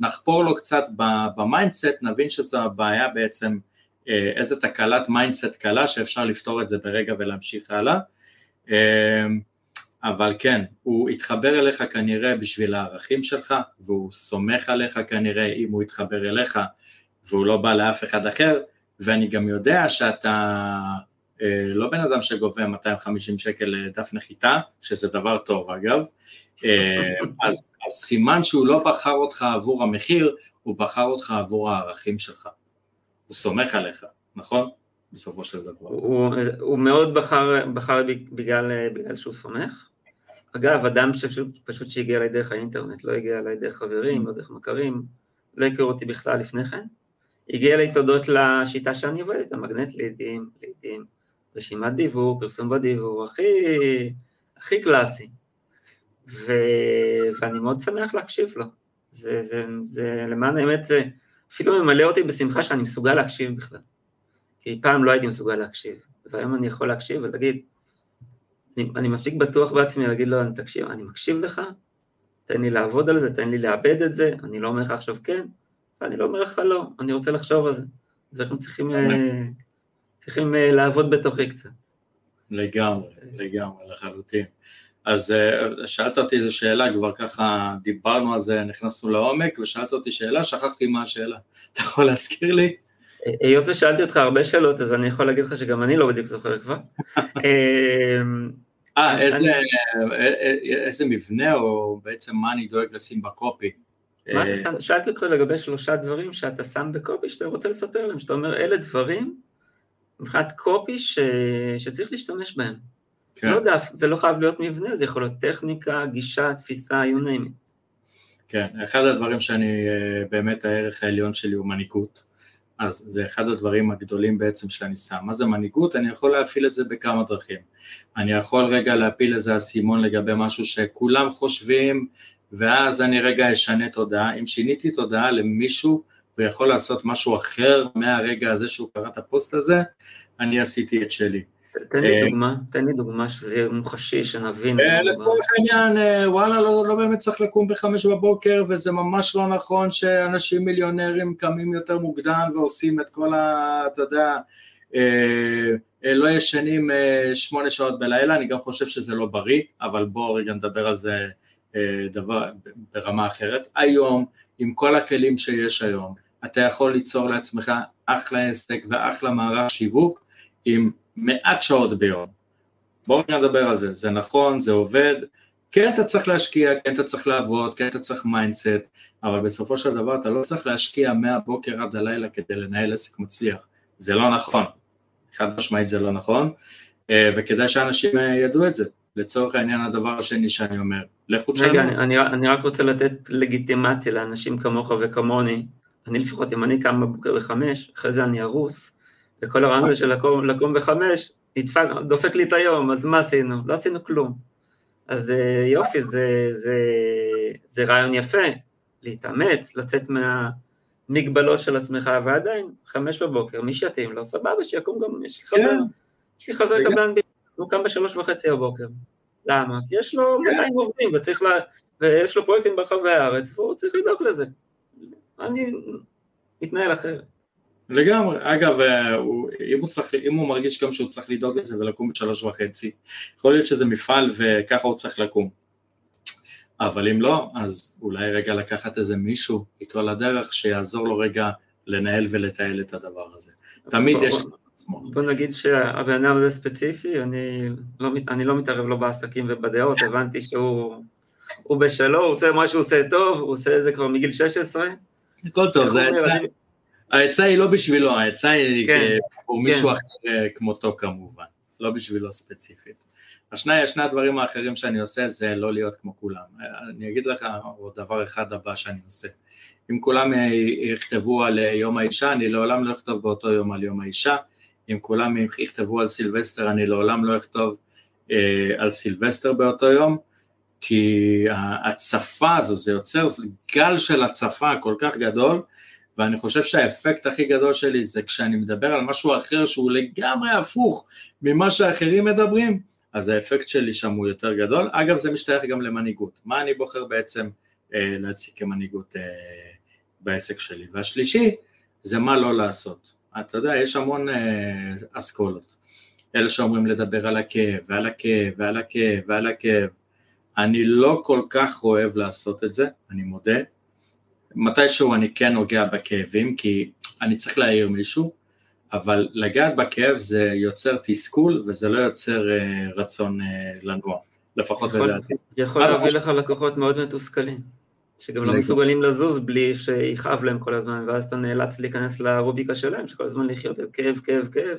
נחפור לו קצת ב mindset, נבין שזו הבעיה בעצם, אה, איזה תקלת mindset קלה שאפשר לפתור את זה ברגע ולהמשיך הלאה. אה, אבל כן, הוא יתחבר אליך כנראה בשביל הערכים שלך, והוא סומך עליך כנראה אם הוא יתחבר אליך והוא לא בא לאף אחד אחר, ואני גם יודע שאתה לא בן אדם שגובה 250 שקל לדף נחיתה, שזה דבר טוב אגב, אה, [LAUGHS] אז, אז סימן שהוא לא בחר אותך עבור המחיר, הוא בחר אותך עבור הערכים שלך. הוא סומך עליך, נכון? בסופו של דבר. הוא, הוא מאוד בחר, בחר בגלל, בגלל שהוא סומך. אגב, אדם שפשוט, פשוט שהגיע אליי דרך האינטרנט, לא הגיע אליי דרך חברים, לא דרך מכרים, לא הכירו אותי בכלל לפני כן. הגיע אליי תודות לשיטה שאני עובדת, המגנט לידים, לידים, רשימת דיוור, פרסום בדיוור, הכי, הכי קלאסי. ו... ואני מאוד שמח להקשיב לו. זה, זה, זה, למען האמת, זה אפילו ממלא אותי בשמחה שאני מסוגל להקשיב בכלל. כי פעם לא הייתי מסוגל להקשיב, והיום אני יכול להקשיב ולהגיד, אני, אני מספיק בטוח בעצמי להגיד לו, תקשיב, אני מקשיב לך, תן לי לעבוד על זה, תן לי לאבד את זה, אני לא אומר לך עכשיו כן, ואני לא אומר לך לא, אני רוצה לחשוב על זה. ואנחנו צריכים... צריכים אה, לעבוד בתוכי קצת. לגמרי, לגמרי, לחלוטין. אז אה, שאלת אותי איזו שאלה, כבר ככה דיברנו על זה, נכנסנו לעומק, ושאלת אותי שאלה, שכחתי מה השאלה. [LAUGHS] אתה יכול להזכיר לי? היות ושאלתי אותך הרבה שאלות, אז אני יכול להגיד לך שגם אני לא בדיוק זוכר כבר. [LAUGHS] אה, איזה, אה, איזה מבנה, או בעצם מה אני דואג לשים בקופי? שאלתי אותך לגבי שלושה דברים שאתה שם בקופי, שאתה רוצה לספר להם, שאתה אומר, אלה דברים מבחינת קופי ש... שצריך להשתמש בהם. כן. לא דף, זה לא חייב להיות מבנה, זה יכול להיות טכניקה, גישה, תפיסה, you name it. כן, אחד הדברים שאני, אה, באמת הערך העליון שלי הוא מנהיגות, אז זה אחד הדברים הגדולים בעצם שאני שם. מה זה מנהיגות? אני יכול להפעיל את זה בכמה דרכים. אני יכול רגע להפיל איזה אסימון לגבי משהו שכולם חושבים, ואז אני רגע אשנה תודעה. אם שיניתי תודעה למישהו, ויכול לעשות משהו אחר מהרגע הזה שהוא קרא את הפוסט הזה, אני עשיתי את שלי. תן לי אה, דוגמה, תן לי דוגמה שזה יהיה מוחשי, שנבין. אה, לצורך העניין, אה, וואלה, לא, לא באמת צריך לקום בחמש בבוקר, וזה ממש לא נכון שאנשים מיליונרים קמים יותר מוקדם ועושים את כל ה... אתה יודע, לא ישנים שמונה שעות בלילה, אני גם חושב שזה לא בריא, אבל בואו רגע נדבר על זה דבר, ברמה אחרת. היום, עם כל הכלים שיש היום, אתה יכול ליצור לעצמך אחלה עסק ואחלה מערך שיווק עם מעט שעות ביום. בואו נדבר על זה, זה נכון, זה עובד, כן אתה צריך להשקיע, כן אתה צריך לעבוד, כן אתה צריך mindset, אבל בסופו של דבר אתה לא צריך להשקיע מהבוקר עד הלילה כדי לנהל עסק מצליח, זה לא נכון, חד משמעית זה לא נכון, אה, וכדאי שאנשים אה, ידעו את זה. לצורך העניין הדבר השני שאני אומר, לכו תשלמו. רגע, אני, אני, אני רק רוצה לתת לגיטימציה לאנשים כמוך וכמוני, אני לפחות, אם אני קם בבוקר בחמש, אחרי זה אני ארוס, וכל הרעיון הזה של לקום, לקום בחמש, נדפק, דופק לי את היום, אז מה עשינו? לא עשינו כלום. אז אה, יופי, זה, זה, זה רעיון יפה, להתאמץ, לצאת מהמגבלות של עצמך, ועדיין, חמש בבוקר, מי שיתאים לו, סבבה, שיקום גם, יש לי חבר, כן. יש לי חבר קבלן, הוא קם בשלוש וחצי בבוקר. למה? כי יש לו 200 כן. עובדים, וצריך לה, ויש לו פרויקטים ברחבי הארץ, והוא צריך לדאוג לזה. אני מתנהל אחרת. לגמרי, אגב, אה, אם הוא, צריך, אם הוא מרגיש גם שהוא צריך לדאוג לזה ולקום בשלוש וחצי, יכול להיות שזה מפעל וככה הוא צריך לקום. אבל אם לא, אז אולי רגע לקחת איזה מישהו איתו לדרך שיעזור לו רגע לנהל ולתעל את הדבר הזה. תמיד יש... בוא נגיד שהבן אדם הזה ספציפי, אני לא, אני לא מתערב לו בעסקים ובדעות, הבנתי שהוא בשלו, הוא עושה מה שהוא עושה טוב, הוא עושה את זה כבר מגיל 16. הכל טוב, זה עצה. העצה היא לא בשבילו, העצה היא כן, עבור כן. מישהו אחר אה, כמותו כמובן, לא בשבילו ספציפית. השני, שני הדברים האחרים שאני עושה זה לא להיות כמו כולם. אני אגיד לך עוד דבר אחד הבא שאני עושה. אם כולם אה, יכתבו על אה, יום האישה, אני לעולם לא אכתוב באותו יום על יום האישה. אם כולם יכתבו על סילבסטר, אני לעולם לא אכתוב אה, על סילבסטר באותו יום, כי הצפה הזו, זה יוצר גל של הצפה כל כך גדול, ואני חושב שהאפקט הכי גדול שלי זה כשאני מדבר על משהו אחר שהוא לגמרי הפוך ממה שאחרים מדברים, אז האפקט שלי שם הוא יותר גדול. אגב, זה משתייך גם למנהיגות. מה אני בוחר בעצם אה, להציג כמנהיגות אה, בעסק שלי? והשלישי, זה מה לא לעשות. אתה יודע, יש המון אה, אסכולות. אלה שאומרים לדבר על הכאב, ועל הכאב, ועל הכאב, ועל הכאב. אני לא כל כך אוהב לעשות את זה, אני מודה. מתישהו אני כן נוגע בכאבים, כי אני צריך להעיר מישהו, אבל לגעת בכאב זה יוצר תסכול וזה לא יוצר אה, רצון אה, לנוע, לפחות לדעתי. זה יכול להביא לך לקוחות מאוד מתוסכלים, שגם לא מסוגלים לזוז בלי שיכאב להם כל הזמן, ואז אתה נאלץ להיכנס לרוביקה שלהם, שכל הזמן לחיות כאב, כאב, כאב.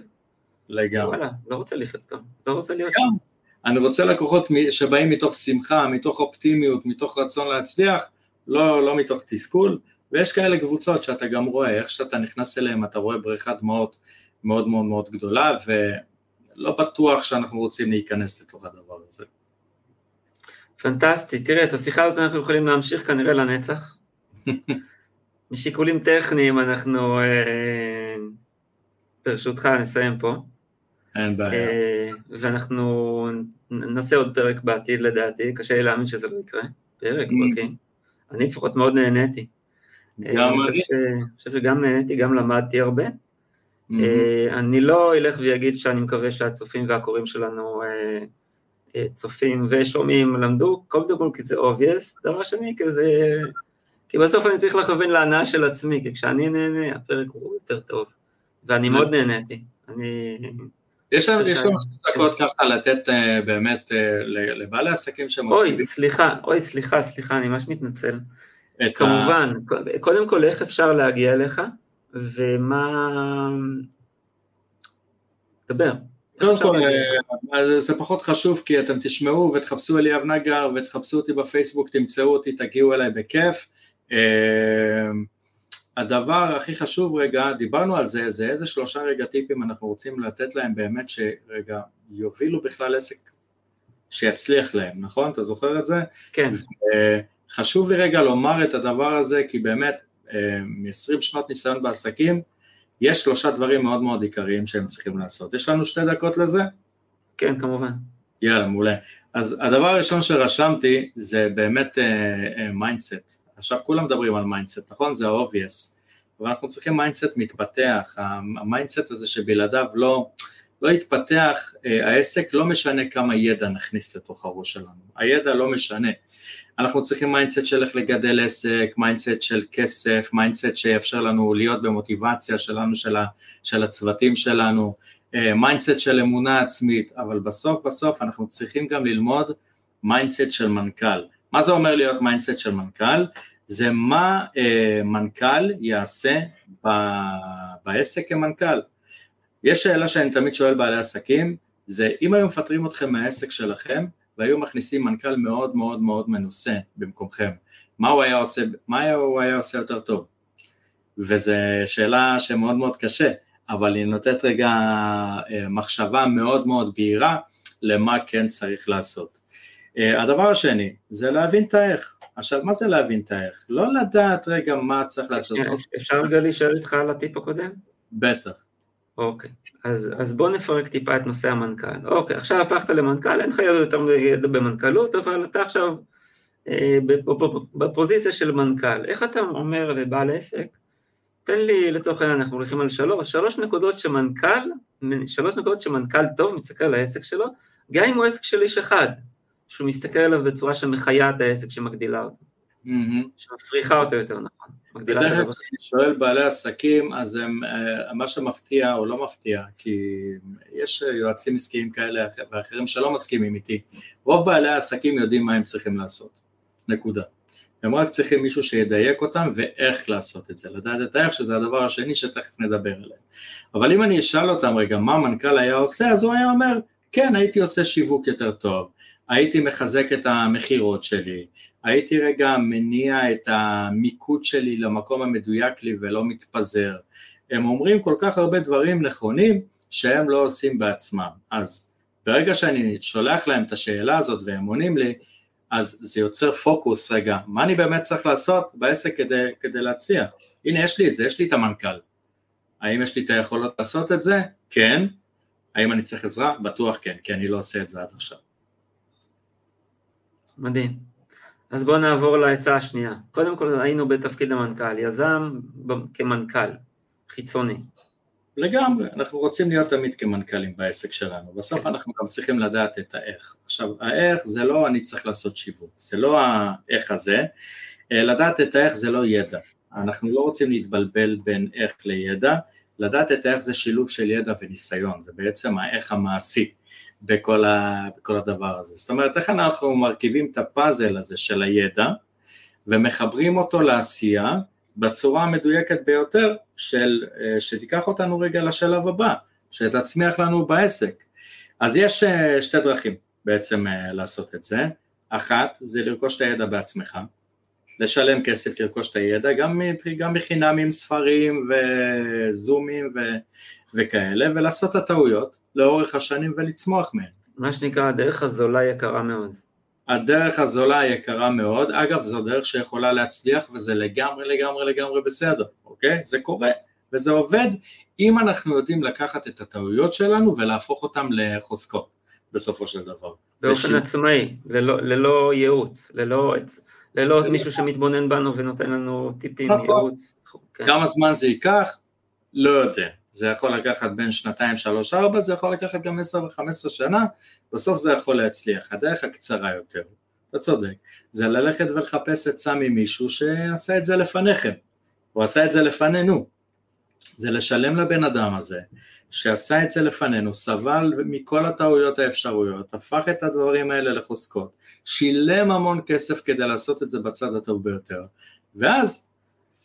לגמרי. וואלה, לא רוצה לחיות כאן, לא רוצה להיות שם. אני רוצה לקוחות שבאים מתוך שמחה, מתוך אופטימיות, מתוך רצון להצליח, לא, לא מתוך תסכול, ויש כאלה קבוצות שאתה גם רואה, איך שאתה נכנס אליהם אתה רואה בריכת דמעות מאוד מאוד מאוד גדולה, ולא בטוח שאנחנו רוצים להיכנס לתוך הדבר הזה. פנטסטי, תראה, את השיחה הזאת אנחנו יכולים להמשיך כנראה לנצח. [LAUGHS] משיקולים טכניים אנחנו, אה, ברשותך, נסיים פה. אין בעיה. אה, ואנחנו נעשה עוד פרק בעתיד לדעתי, קשה לי להאמין שזה לא יקרה. פרק, mm. אוקיי. אני לפחות מאוד נהניתי. גם אני. חושב שגם נהניתי, גם למדתי הרבה. Mm-hmm. אני לא אלך ואגיד שאני מקווה שהצופים והקוראים שלנו אה, אה, צופים ושומעים למדו, קודם כל כי זה obvious, דבר שני כי זה... כי בסוף אני צריך לכוון להנאה של עצמי, כי כשאני נהנה הפרק הוא יותר טוב, ואני מאוד נהניתי. אני... יש לנו דקות ככה לתת באמת לבעלי עסקים שמקשיבים. אוי, סליחה, אוי, סליחה, סליחה, אני ממש מתנצל. כמובן, ה... קודם כל איך אפשר להגיע אליך, ומה... דבר. קודם כל, אה, זה פחות חשוב כי אתם תשמעו ותחפשו אליאב נגר ותחפשו אותי בפייסבוק, תמצאו אותי, תגיעו אליי בכיף. אה, הדבר הכי חשוב רגע, דיברנו על זה, זה איזה שלושה רגע טיפים אנחנו רוצים לתת להם באמת שרגע יובילו בכלל עסק שיצליח להם, נכון? אתה זוכר את זה? כן. חשוב לי רגע לומר את הדבר הזה, כי באמת, אה, מ-20 שנות ניסיון בעסקים, יש שלושה דברים מאוד מאוד עיקריים שהם צריכים לעשות. יש לנו שתי דקות לזה? כן, כמובן. יאללה, מעולה. אז הדבר הראשון שרשמתי זה באמת mindset. אה, אה, עכשיו כולם מדברים על mindset, נכון? זה ה-obvious. אבל אנחנו צריכים mindset מתפתח, ה mindset הזה שבלעדיו לא, לא יתפתח אה, העסק, לא משנה כמה ידע נכניס לתוך הראש שלנו, הידע לא משנה. אנחנו צריכים mindset של איך לגדל עסק, mindset של כסף, mindset שיאפשר לנו להיות במוטיבציה שלנו, של, ה, של הצוותים שלנו, mindset אה, של אמונה עצמית, אבל בסוף בסוף אנחנו צריכים גם ללמוד mindset של מנכ"ל. מה זה אומר להיות mindset של מנכ"ל? זה מה אה, מנכ"ל יעשה ב, בעסק כמנכ"ל. יש שאלה שאני תמיד שואל בעלי עסקים, זה אם היו מפטרים אתכם מהעסק שלכם והיו מכניסים מנכ"ל מאוד מאוד מאוד מנוסה במקומכם, מה הוא היה עושה, מה הוא היה עושה יותר טוב? וזו שאלה שמאוד מאוד קשה, אבל היא נותנת רגע אה, מחשבה מאוד מאוד בהירה למה כן צריך לעשות. אה, הדבר השני זה להבין את האיך. עכשיו, מה זה להבין את האיך? לא לדעת רגע מה צריך לעשות. אפשר רגע להישאר איתך על הטיפ הקודם? בטח. אוקיי, אז, אז בוא נפרק טיפה את נושא המנכ"ל. אוקיי, עכשיו הפכת למנכ"ל, אין לך יותר ידע במנכ"לות, אבל אתה עכשיו אה, בפוזיציה של מנכ"ל. איך אתה אומר לבעל עסק, תן לי לצורך העניין, אנחנו הולכים על שלוש, שלוש נקודות שמנכ"ל, שלוש נקודות שמנכ"ל טוב מסתכל על העסק שלו, גם אם הוא עסק של איש אחד, שהוא מסתכל עליו בצורה שמחיה את העסק, שמגדילה אותו, mm-hmm. שמפריחה אותו יותר נכון. בדרך כלל כשאני שואל בעלי עסקים, אז הם, אה, מה שמפתיע או לא מפתיע, כי יש יועצים עסקיים כאלה ואחרים שלא מסכימים איתי, רוב בעלי העסקים יודעים מה הם צריכים לעשות, נקודה. הם רק צריכים מישהו שידייק אותם ואיך לעשות את זה, לדעת את האיך שזה הדבר השני שתכף נדבר עליהם. אבל אם אני אשאל אותם רגע מה המנכ"ל היה עושה, אז הוא היה אומר, כן הייתי עושה שיווק יותר טוב, הייתי מחזק את המכירות שלי, הייתי רגע מניע את המיקוד שלי למקום המדויק לי ולא מתפזר. הם אומרים כל כך הרבה דברים נכונים שהם לא עושים בעצמם. אז ברגע שאני שולח להם את השאלה הזאת והם עונים לי, אז זה יוצר פוקוס, רגע, מה אני באמת צריך לעשות בעסק כדי, כדי להצליח? הנה יש לי את זה, יש לי את המנכ"ל. האם יש לי את היכולות לעשות את זה? כן. האם אני צריך עזרה? בטוח כן, כי אני לא עושה את זה עד עכשיו. מדהים. אז בואו נעבור לעצה השנייה. קודם כל היינו בתפקיד המנכ"ל, יזם כמנכ"ל, חיצוני. לגמרי, אנחנו רוצים להיות תמיד כמנכ"לים בעסק שלנו, בסוף כן. אנחנו גם צריכים לדעת את האיך. עכשיו, האיך זה לא אני צריך לעשות שיווק, זה לא האיך הזה, אה, לדעת את האיך זה לא ידע, אנחנו לא רוצים להתבלבל בין איך לידע, לדעת את האיך זה שילוב של ידע וניסיון, זה בעצם האיך המעשי. בכל, ה, בכל הדבר הזה. זאת אומרת, איך אנחנו מרכיבים את הפאזל הזה של הידע ומחברים אותו לעשייה בצורה המדויקת ביותר של, אה, שתיקח אותנו רגע לשלב הבא, שתצמיח לנו בעסק. אז יש אה, שתי דרכים בעצם אה, לעשות את זה. אחת, זה לרכוש את הידע בעצמך, לשלם כסף לרכוש את הידע, גם, גם בחינם עם ספרים וזומים ו, וכאלה, ולעשות את הטעויות לאורך השנים ולצמוח מהן. מה שנקרא הדרך הזולה יקרה מאוד. הדרך הזולה יקרה מאוד, אגב זו דרך שיכולה להצליח וזה לגמרי לגמרי לגמרי בסדר, אוקיי? זה קורה וזה עובד אם אנחנו יודעים לקחת את הטעויות שלנו ולהפוך אותן לחוזקות בסופו של דבר. באופן וש... עצמאי, ללא, ללא ייעוץ, ללא, ללא מישהו שמתבונן בנו ונותן לנו טיפים, נכון. ייעוץ. כן. כמה זמן זה ייקח? לא יודע. זה יכול לקחת בין שנתיים, שלוש, ארבע, זה יכול לקחת גם עשר וחמש עשרה שנה, בסוף זה יכול להצליח. הדרך הקצרה יותר, אתה צודק, זה ללכת ולחפש עצה ממישהו שעשה את זה לפניכם, הוא עשה את זה לפנינו. זה לשלם לבן אדם הזה, שעשה את זה לפנינו, סבל מכל הטעויות האפשרויות, הפך את הדברים האלה לחוזקות, שילם המון כסף כדי לעשות את זה בצד הטוב ביותר, ואז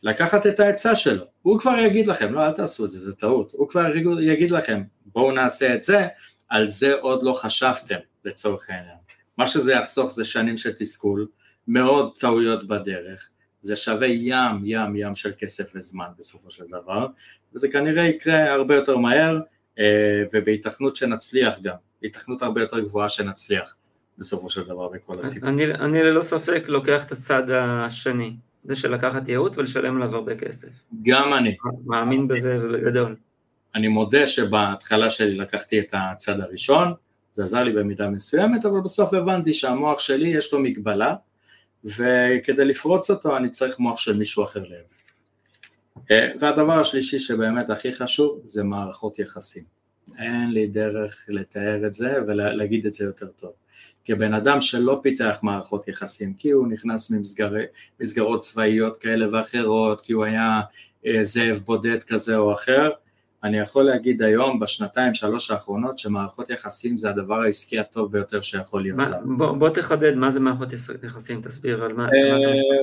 לקחת את העצה שלו, הוא כבר יגיד לכם, לא אל תעשו את זה, זה טעות, הוא כבר יגיד לכם, בואו נעשה את זה, על זה עוד לא חשבתם לצורך העניין. מה שזה יחסוך זה שנים של תסכול, מאוד טעויות בדרך, זה שווה ים ים ים של כסף וזמן בסופו של דבר, וזה כנראה יקרה הרבה יותר מהר, אה, ובהיתכנות שנצליח גם, בהיתכנות הרבה יותר גבוהה שנצליח בסופו של דבר בכל הסיפור. אני, אני ללא ספק לוקח את הצד השני, זה של לקחת ייעוץ ולשלם עליו הרבה כסף. גם אני. מאמין בזה ובגדול. אני מודה שבהתחלה שלי לקחתי את הצד הראשון, זה עזר לי במידה מסוימת, אבל בסוף הבנתי שהמוח שלי יש לו מגבלה, וכדי לפרוץ אותו אני צריך מוח של מישהו אחר ליד. והדבר השלישי שבאמת הכי חשוב זה מערכות יחסים. אין לי דרך לתאר את זה ולהגיד את זה יותר טוב. כבן אדם שלא פיתח מערכות יחסים, כי הוא נכנס ממסגרות צבאיות כאלה ואחרות, כי הוא היה אה, זאב בודד כזה או אחר, אני יכול להגיד היום, בשנתיים שלוש האחרונות, שמערכות יחסים זה הדבר העסקי הטוב ביותר שיכול להיות. מה, בוא, בוא תחדד, מה זה מערכות יחסים? תסביר על מה... מה אה,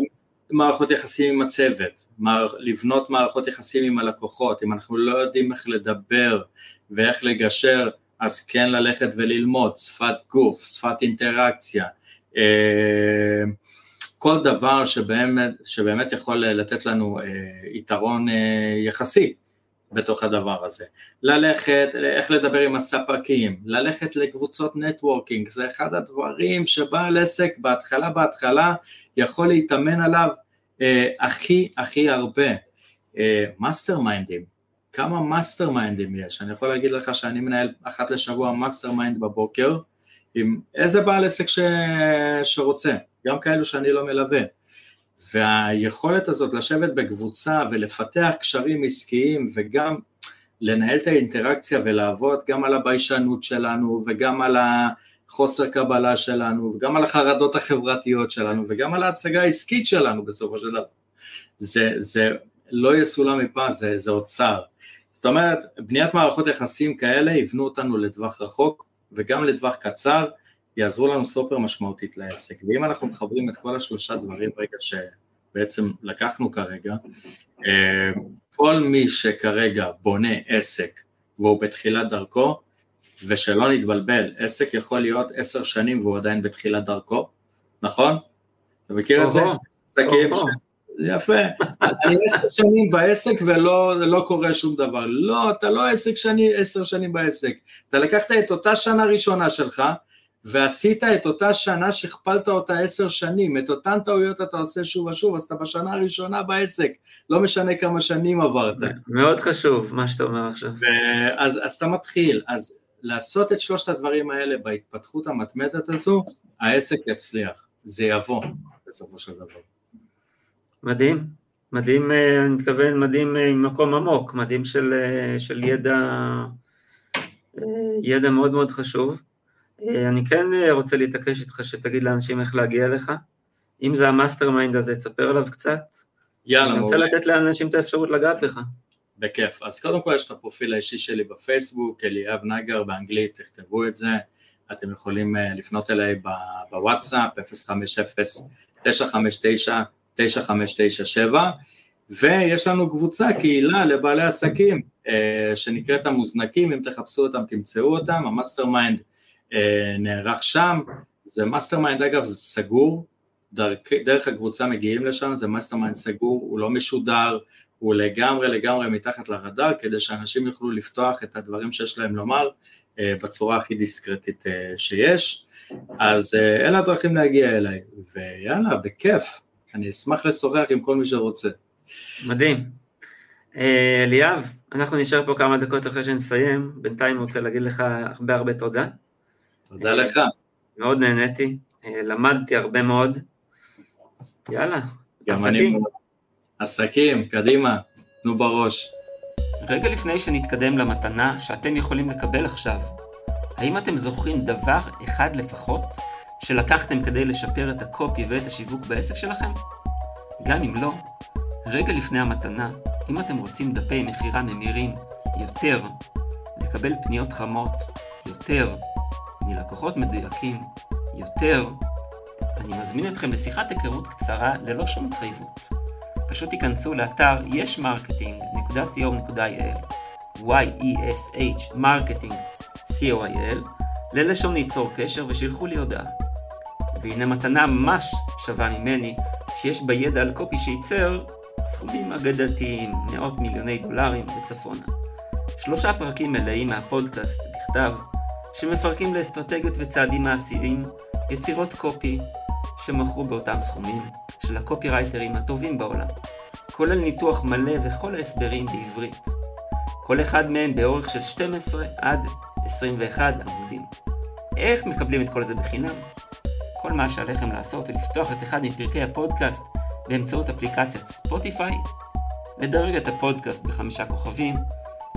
מערכות יחסים עם הצוות, מערכ, לבנות מערכות יחסים עם הלקוחות, אם אנחנו לא יודעים איך לדבר ואיך לגשר, אז כן ללכת וללמוד, שפת גוף, שפת אינטראקציה, אה, כל דבר שבאמת, שבאמת יכול לתת לנו אה, יתרון אה, יחסי בתוך הדבר הזה. ללכת, איך לדבר עם הספקים, ללכת לקבוצות נטוורקינג, זה אחד הדברים שבעל עסק בהתחלה בהתחלה יכול להתאמן עליו הכי הכי הרבה. מאסטר מיינדים, כמה מאסטר מיינדים יש, אני יכול להגיד לך שאני מנהל אחת לשבוע mastermind בבוקר, עם איזה בעל עסק ש... שרוצה, גם כאלו שאני לא מלווה. והיכולת הזאת לשבת בקבוצה ולפתח קשרים עסקיים וגם לנהל את האינטראקציה ולעבוד גם על הביישנות שלנו וגם על החוסר קבלה שלנו וגם על החרדות החברתיות שלנו וגם על ההצגה העסקית שלנו בסופו של דבר. זה, זה לא יסולא מפה, זה, זה אוצר. זאת אומרת, בניית מערכות יחסים כאלה יבנו אותנו לטווח רחוק וגם לטווח קצר, יעזרו לנו סופר משמעותית לעסק. ואם אנחנו מחברים את כל השלושה דברים רגע שבעצם לקחנו כרגע, אה, כל מי שכרגע בונה עסק והוא בתחילת דרכו, ושלא נתבלבל, עסק יכול להיות עשר שנים והוא עדיין בתחילת דרכו, נכון? אתה מכיר את זה? עסקים יפה, אני עשר שנים בעסק ולא לא קורה שום דבר. לא, אתה לא עסק שני, עשר שנים בעסק. אתה לקחת את אותה שנה ראשונה שלך, ועשית את אותה שנה שהכפלת אותה עשר שנים, את אותן טעויות אתה עושה שוב ושוב, אז אתה בשנה הראשונה בעסק, לא משנה כמה שנים עברת. מאוד חשוב מה שאתה אומר עכשיו. אז, אז אתה מתחיל, אז לעשות את שלושת הדברים האלה בהתפתחות המתמדת הזו, העסק יצליח, זה יבוא בסופו של דבר. מדהים, מדהים, אה, אני מתכוון מדהים אה, ממקום עמוק, מדהים של, אה, של ידע, ידע מאוד מאוד חשוב. אני כן רוצה להתעקש איתך שתגיד לאנשים איך להגיע אליך. אם זה ה mastermind הזה, תספר עליו קצת. יאללה, אני רוצה לתת לאנשים את האפשרות לגעת בך. בכיף. אז קודם כל יש את הפרופיל האישי שלי בפייסבוק, אליאב נגר באנגלית, תכתבו את זה. אתם יכולים לפנות אליי בוואטסאפ, 050-959 9597 ויש לנו קבוצה, קהילה לבעלי עסקים אה, שנקראת המוזנקים, אם תחפשו אותם תמצאו אותם, ה mastermind אה, נערך שם, זה mastermind אגב זה סגור, דרך, דרך הקבוצה מגיעים לשם, זה mastermind סגור, הוא לא משודר, הוא לגמרי לגמרי מתחת לרדאר כדי שאנשים יוכלו לפתוח את הדברים שיש להם לומר אה, בצורה הכי דיסקרטית שיש, אז אלה הדרכים להגיע אליי, ויאללה, בכיף. אני אשמח לשוחח עם כל מי שרוצה. מדהים. אה, אליאב, אנחנו נשאר פה כמה דקות אחרי שנסיים, בינתיים רוצה להגיד לך הרבה הרבה תודה. תודה לך. מאוד נהניתי, אה, למדתי הרבה מאוד. יאללה, עסקים. אני... עסקים, קדימה, תנו בראש. רגע לפני שנתקדם למתנה שאתם יכולים לקבל עכשיו, האם אתם זוכרים דבר אחד לפחות שלקחתם כדי לשפר את הקופי ואת השיווק בעסק שלכם? גם אם לא, רגע לפני המתנה, אם אתם רוצים דפי מכירה ממירים יותר, לקבל פניות חמות יותר, מלקוחות מדויקים יותר, אני מזמין אתכם לשיחת היכרות קצרה ללא שום התחייבות. פשוט תיכנסו לאתר ישמרקטינג.co.il y-e-s-h marketing co.il ללשון ליצור קשר ושילחו לי הודעה. והנה מתנה ממש שווה ממני, שיש בה ידע על קופי שייצר סכומים אגדתיים, מאות מיליוני דולרים וצפונה. שלושה פרקים מלאים מהפודקאסט בכתב, שמפרקים לאסטרטגיות וצעדים מעשיים, יצירות קופי שמכרו באותם סכומים של הקופירייטרים הטובים בעולם, כולל ניתוח מלא וכל ההסברים בעברית. כל אחד מהם באורך של 12 עד 21 עמודים. איך מקבלים את כל זה בחינם? כל מה שעליכם לעשות הוא לפתוח את אחד מפרקי הפודקאסט באמצעות אפליקציית ספוטיפיי, לדרג את הפודקאסט בחמישה כוכבים,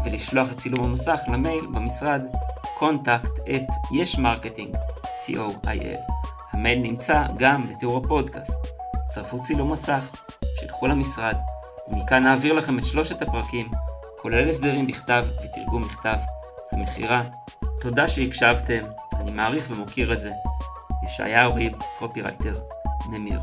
ולשלוח את צילום המסך למייל במשרד contact at yesmarketing, co.il. המייל נמצא גם בתיאור הפודקאסט. צרפו צילום מסך, שלחו למשרד, ומכאן נעביר לכם את שלושת הפרקים, כולל הסברים בכתב ותרגום מכתב, המכירה. תודה שהקשבתם, אני מעריך ומוקיר את זה. ישעיהו ריב, קופירייטר, ממיר.